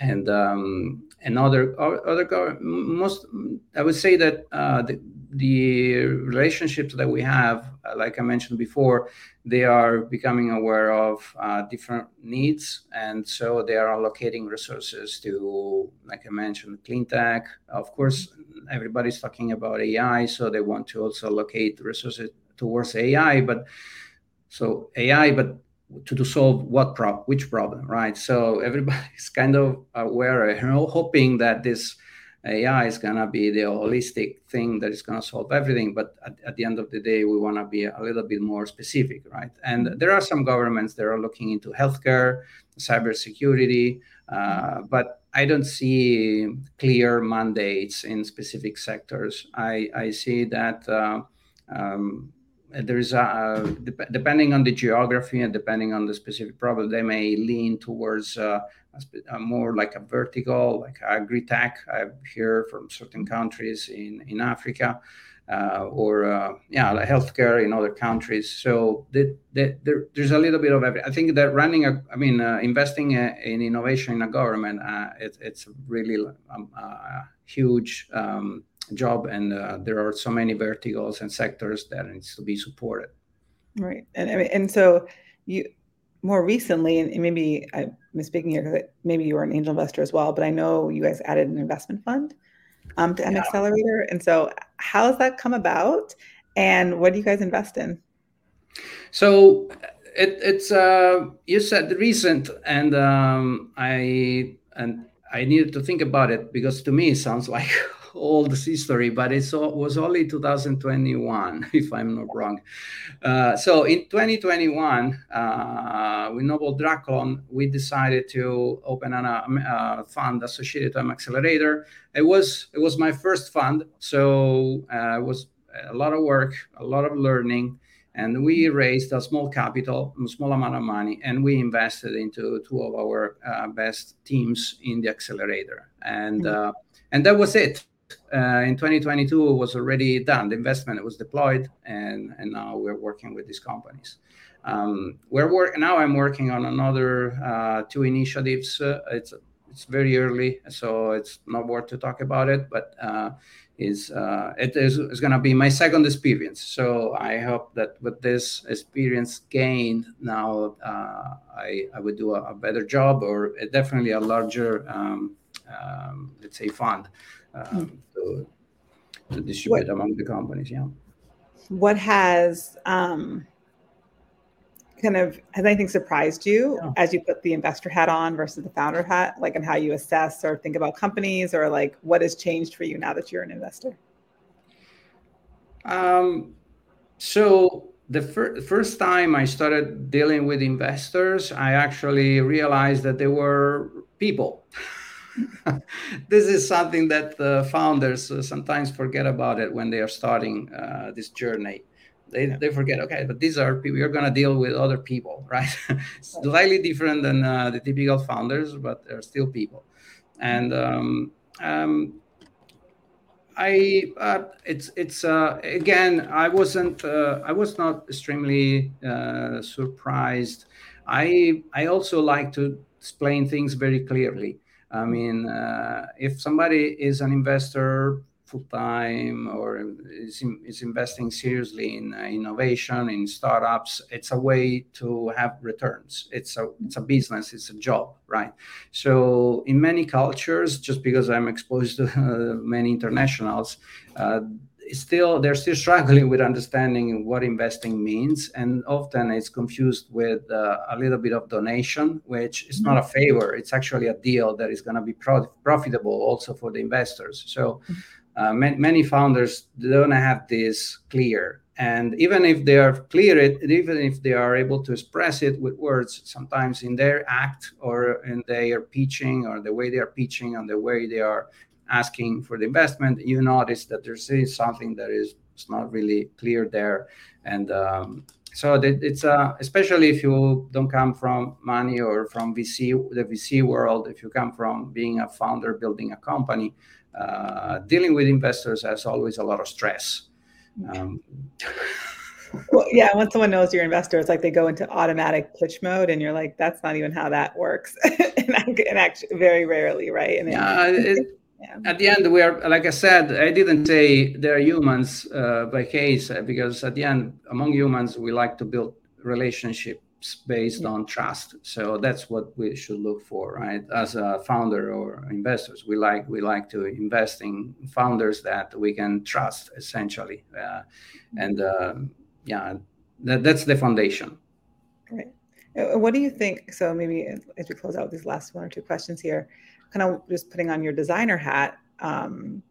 and um, and other other most. I would say that uh, the the relationships that we have, uh, like I mentioned before, they are becoming aware of uh, different needs, and so they are allocating resources to, like I mentioned, clean tech. Of course, everybody's talking about AI, so they want to also allocate resources towards AI. But so AI, but to, to solve what problem, which problem, right? So everybody's kind of aware, you know, hoping that this AI is to be the holistic thing that is to solve everything. But at, at, the end of the day, we want to be a little bit more specific, right? And there are some governments that are looking into healthcare, cybersecurity, uh, but I don't see clear mandates in specific sectors. I, I see that uh, um, there is a, depending on the geography and depending on the specific problem, they may lean towards uh, a, a more like a vertical, like agri-tech. I hear from certain countries in, in Africa uh, or uh, yeah, like healthcare in other countries. So the, the, there, there's a little bit of everything. I think that running a, I mean, uh, investing a, in innovation in a government, uh, it, it's really um, a huge um, job, and uh, there are so many verticals and sectors that needs to be supported. Right, and and so you more recently, and maybe I'm speaking here because maybe you were an angel investor as well, but I know you guys added an investment fund um, to M yeah. Accelerator. And so, how has that come about? And what do you guys invest in? So, it, it's uh, you said recent, and um, I and I needed to think about it because to me it sounds like old history, but it was only 2021, if I'm not wrong. Uh, so in 2021, uh, with Noble Dracon, we decided to open a uh, fund associated to M Accelerator. It was it was my first fund, so uh, it was a lot of work, a lot of learning and we raised a small capital, a small amount of money, and we invested into two of our uh, best teams in the accelerator, and mm-hmm. uh, and that was it in 2022 it was already done. The investment was deployed, and now we're working with these companies. Um, we're work now. I'm working on another uh, two initiatives. Uh, it's it's very early, so it's not worth to talk about it. But uh, uh, it is, to be my second experience. So I hope that with this experience gained, now uh, I I would do a, a better job or definitely a larger, um, um, let's say, fund to to distribute what, among the companies. Yeah. What has um, kind of has anything surprised you yeah. as you put the investor hat on versus the founder hat like and how you assess or think about companies or like what has changed for you now that you're an investor um, so the fir- first time i started dealing with investors i actually realized that they were people this is something that the founders uh, sometimes forget about it when they are starting uh, this journey they, yeah. they forget okay but these are people you're going to deal with other people right slightly different than uh, the typical founders but they're still people and um, um, I uh, it's it's uh, again I wasn't uh, I was not extremely uh, surprised. I I also like to explain things very clearly. I mean, uh, if somebody is an investor full time or is, is investing seriously in uh, innovation in startups it's a way to have returns. It's a it's a business it's a job right? So in many cultures just because i'm exposed to uh, many internationals uh, still they're still struggling with understanding what investing means and often it's confused with uh, a little bit of donation which is not a favor it's actually a deal that is going to be pro- profitable also for the investors. So mm-hmm. uh, many, many, founders don't have this clear and even if they are clear it even if they are able to express it with words sometimes in their act or in their pitching or the way they are pitching and the way they are asking for the investment you notice that there's something that is not really clear there and um, so it's uh, especially if you don't come from money or from vc the vc world if you come from being a founder building a company uh, dealing with investors has always a lot of stress. Um, well, yeah, once someone knows you're an investor, it's like they go into automatic pitch mode, and you're like, that's not even how that works. and, and, actually, very rarely, right? And yeah, it, yeah, At the end, we are, like I said, I didn't say they're humans uh, by case, uh, because at the end, among humans, we like to build relationships based yeah. on trust. So that's what we should look for right? As a founder or investors we like we like to invest in founders that we can trust essentially. Uh, mm-hmm. and uh, yeah that, that's the foundation. Right uh, what do you think so maybe as we close out these last one or two questions here kind of just putting on your designer hat um,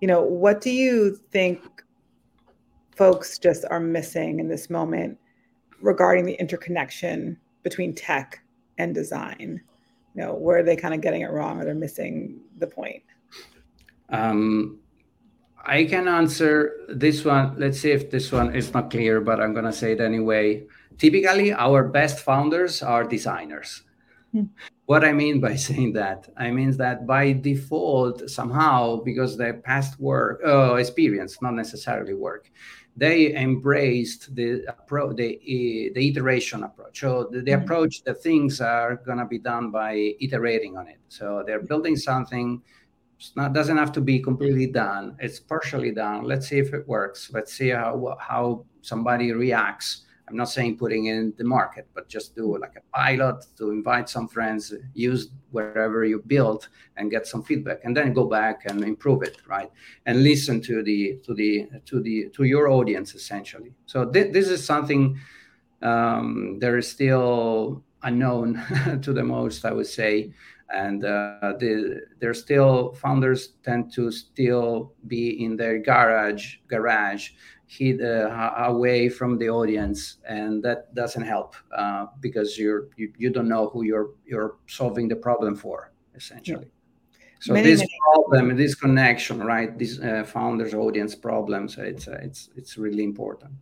you know what do you think folks just are missing in this moment regarding the interconnection between tech and design? You know, where are they kind of getting it wrong or they're missing the point? Um, I can answer this one. Let's see if this one is not clear, but I'm going to say it anyway. Typically, our best founders are designers. What I mean by saying that, I mean that by default, somehow, because their past work, uh, experience, not necessarily work, they embraced the approach, the, the iteration approach. So the, the mm-hmm. approach that things are going to be done by iterating on it. So they're building something. It's not doesn't have to be completely done. It's partially done. Let's see if it works. Let's see how how somebody reacts I'm not saying putting in the market, but just do like a pilot to invite some friends, use wherever you build and get some feedback, and then go back and improve it, right? And listen to the to the to the to your audience essentially. So th- this is something um, there is still unknown to the most, I would say. And uh, the, there's still founders tend to still be in their garage garage hid uh, away from the audience and that doesn't help uh, because you're you, you don't know who you're you're solving the problem for essentially yeah. so many, this many. problem this connection right these uh, founders audience problems it's uh, it's it's really important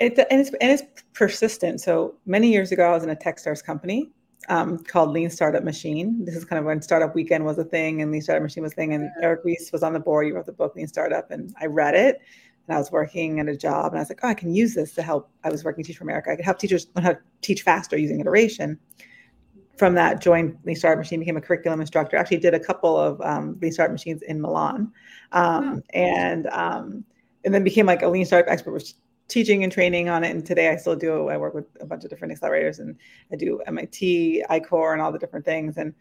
it, and it's and it's persistent so many years ago i was in a techstars company um, called Lean Startup Machine. This is kind of when Startup Weekend was a thing and Lean Startup Machine was a thing. And Eric Ries was on the board. He wrote the book Lean Startup, and I read it and I was working at a job and I was like, oh, I can use this to help. I was working Teach for America. I could help teachers learn how to teach faster using iteration. from that joined Lean Startup Machine, became a curriculum instructor. Actually, did a couple of um, Lean Startup Machines in Milan, um, oh. and um, and then became like a Lean Startup expert, was teaching and training on it. And today I still do. I work with a bunch of different accelerators, and I do MIT, I-Corps, and all the different things. And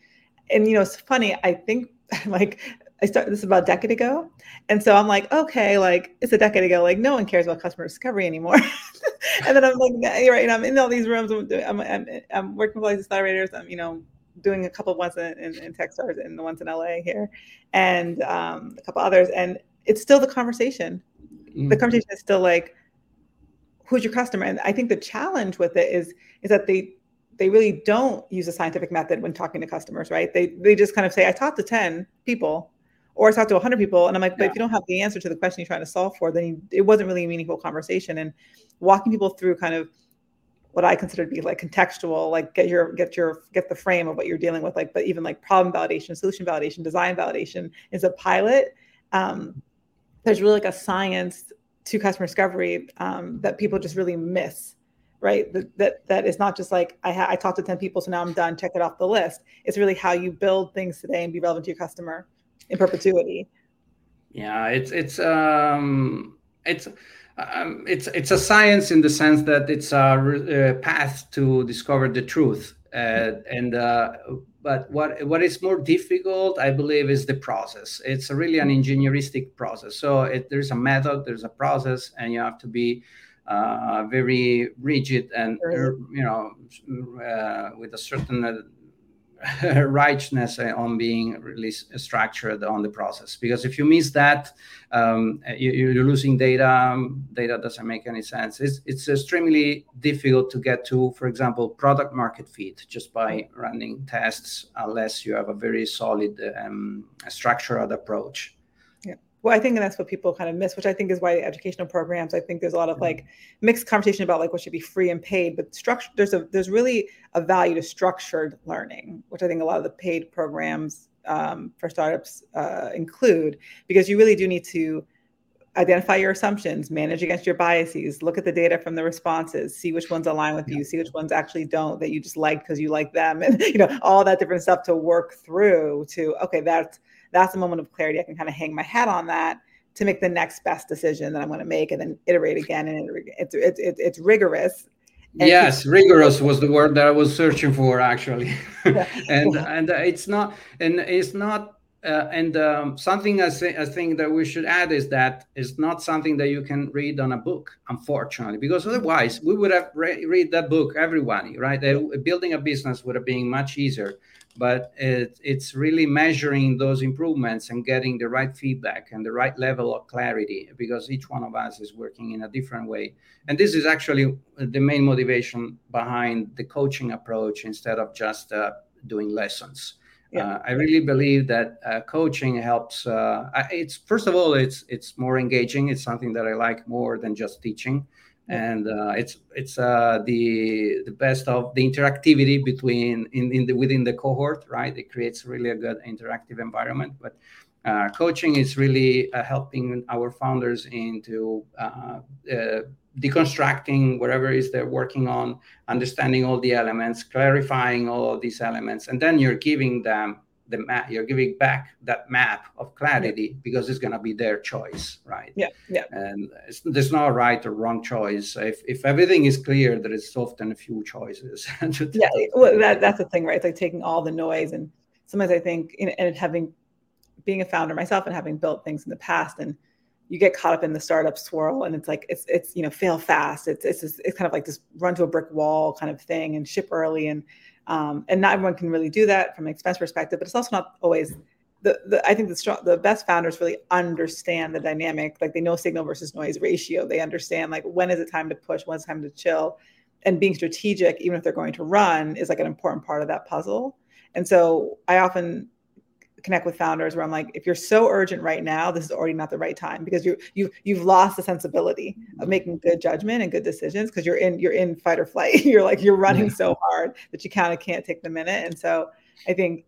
and you know, it's funny. I think like I started this about a decade ago. And so I'm like, okay, like it's a decade ago. Like no one cares about customer discovery anymore. and then I'm like, right, and I'm in all these rooms. I'm, I'm, I'm working with all these accelerators. I'm, you know, doing a couple of ones in, in, in Techstars and the ones in LA here, and um, a couple others. And it's still the conversation. Mm-hmm. The conversation is still like, who's your customer? And I think the challenge with it is is that they they really don't use a scientific method when talking to customers, right? They they just kind of say, I talked to 10 people or I talked to 100 people. And I'm like, but yeah. if you don't have the answer to the question you're trying to solve for, then you, it wasn't really a meaningful conversation. And walking people through kind of what I consider to be like contextual, like get your get your get the frame of what you're dealing with, like but even like problem validation, solution validation, design validation is a pilot. Um, there's really like a science to customer discovery um, that people just really miss right that that, that is not just like I, ha- I talked to 10 people so now i'm done check it off the list it's really how you build things today and be relevant to your customer in perpetuity. Yeah, it's it's um, it's um, it's it's a science in the sense that it's a, a path to discover the truth, uh, and uh, but what what is more difficult, I believe, is the process. It's really an engineeristic process. So it, there's a method, there's a process, and you have to be uh, very rigid and you know uh, with a certain righteousness on being really structured on the process. Because if you miss that, um, you, are losing data. Um, data doesn't make any sense. It's, it's extremely difficult to get to, for example, product market fit just by running tests, unless you have a very solid um, structured approach well i think that's what people kind of miss which i think is why the educational programs i think there's a lot of mm-hmm. like mixed conversation about like what should be free and paid but structure there's a there's really a value to structured learning which i think a lot of the paid programs um, for startups uh, include because you really do need to identify your assumptions manage against your biases look at the data from the responses see which ones align with you see which ones actually don't that you just like because you like them and you know all that different stuff to work through to okay that's that's a moment of clarity. I can kind of hang my hat on that to make the next best decision that I'm going to make and then iterate again. And it's, it's, it's, it's rigorous. And yes, rigorous was the word that I was searching for actually. and, and it's not, and it's not, uh, and um, something I, say, I think that we should add is that it's not something that you can read on a book, unfortunately, because otherwise we would have re- read that book, everybody, right? building a business would have been much easier but it, it's really measuring those improvements and getting the right feedback and the right level of clarity because each one of us is working in a different way and this is actually the main motivation behind the coaching approach instead of just uh, doing lessons yeah. Uh, I really believe that uh, coaching helps. Uh, it's first of all, it's it's more engaging. It's something that I like more than just teaching and uh, it's it's uh, the the best of the interactivity between in, in the within the cohort right? It creates really a good interactive environment but uh, coaching is really uh, helping our founders into uh, uh, deconstructing whatever is they're working on understanding all the elements clarifying all of these elements and then you're giving them the map you're giving back that map of clarity yeah. because it's going to be their choice right? Yeah yeah. And there's no right or wrong choice. If, if everything is clear there is often a few choices yeah well that, that's the thing right? It's like taking all the noise and sometimes i think and having being a founder myself and having built things in the past and you get caught up in the startup swirl and it's like it's it's you know fail fast. It's it's it's kind of like this run to a brick wall kind of thing and ship early and um, and not everyone can really do that from an expense perspective, but it's also not always the, the I think the strong, the best founders really understand the dynamic, like they know signal versus noise ratio. They understand like when is it time to push, when is time to chill, and being strategic, even if they're going to run, is like an important part of that puzzle. And so I often connect with founders where I'm like, if you're so urgent right now, this is already not the right time because you you you've lost the sensibility of making good judgment and good decisions because you're in you're in fight or flight. you're like you're running so hard that you kind of can't take the minute. And so I think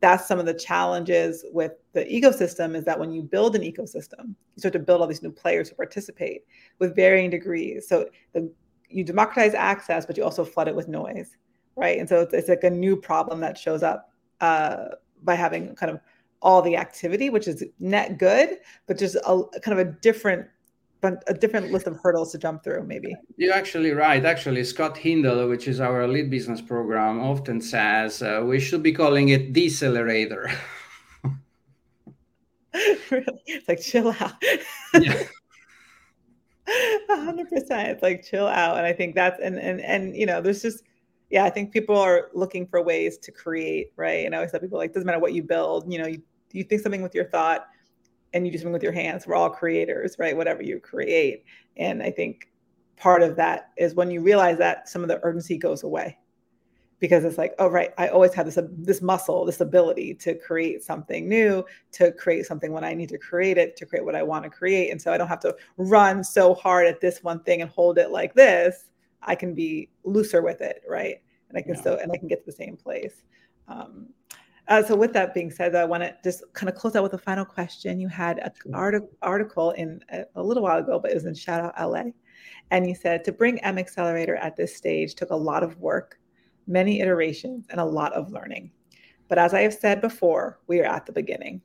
that's some of the challenges with the ecosystem is that when you build an ecosystem, you start to build all these new players who participate with varying degrees. So the, you democratize access, but you also flood it with noise right? And so it's, it's like a new problem that shows up uh, by having kind of all the activity, which is net good, but just a kind of a different a different list of hurdles to jump through maybe. You're actually right. Actually scott hindle which is our lead business program often says uh, we should be calling it decelerator. Really? it's like chill out. Yeah. 100% it's like chill out. And i think that's and and and you know there's just yeah i think people are looking for ways to create right? And i always tell people like doesn't matter what you build you know you, you think something with your thought and you do something with your hands. We're all creators right? Whatever you create. And i think part of that is when you realize that some of the urgency goes away because it's like oh right i always have this uh, this muscle this ability to create something new to create something when i need to create it to create what i want to create. And so i don't have to run so hard at this one thing and hold it like this. I can be looser with it right and i can yeah. still and i can get to the same place um, uh, so with that being said, I want to just kind of close out with a final question. You had an article article in a, a, little while ago, but it was in Shout Out LA. And you said to bring M Accelerator at this stage took a lot of work, many iterations, and a lot of learning. But as I have said before, we are at the beginning.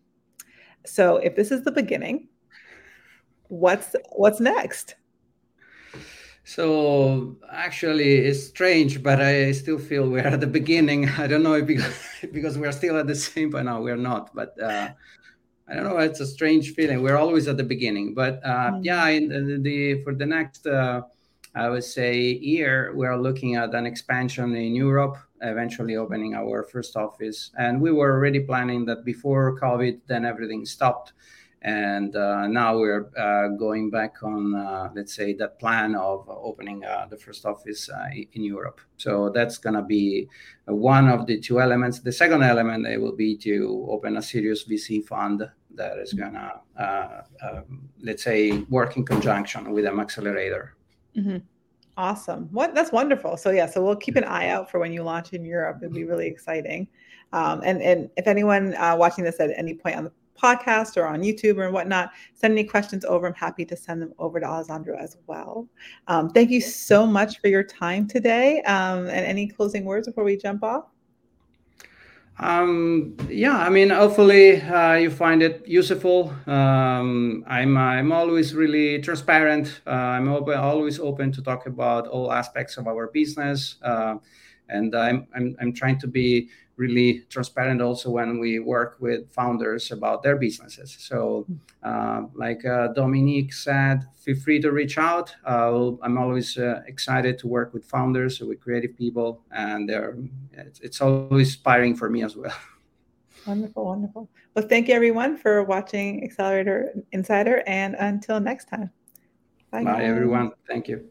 So if this is the beginning, what's what's next? So actually, it's strange, but I still feel we're at the beginning. I don't know if because, because we're still at the same point. No, we're not. But uh, I don't know. It's a strange feeling. We're always at the beginning. But uh, mm-hmm. yeah, in the, the, for the next, uh, I would say, year, we're looking at an expansion in Europe. Eventually, opening our first office, and we were already planning that before COVID. Then everything stopped and uh, now we're uh, going back on uh, let's say that plan of opening uh, the first office uh, in europe. So that's going to be one of the two elements. The second element it will be to open a serious vc fund that is going to uh, um, let's say work in conjunction with M Accelerator. Mm-hmm. awesome. What that's wonderful. So yeah so we'll keep an eye out for when you launch in europe. It'll be really exciting. Um, and and if anyone watching this at any point on the podcast or on YouTube or whatnot, send any questions over. I'm happy to send them over to Alessandro as well. Um, thank you so much for your time today. Um, and any closing words before we jump off? Um, yeah, I mean, hopefully uh, you find it useful. Um, I'm I'm always really transparent. Uh, I'm always open to talk about all aspects of our business, uh, and I'm, I'm I'm trying to be really transparent also when we work with founders about their businesses. So, uh, like uh, Dominique said, feel free to reach out. Uh, I'm always uh, excited to work with founders, with creative people, and they're, it's, it's always inspiring for me as well. Wonderful, wonderful. Well, thank you everyone for watching Accelerator Insider, and until next time. Bye, Bye everyone. Thank you.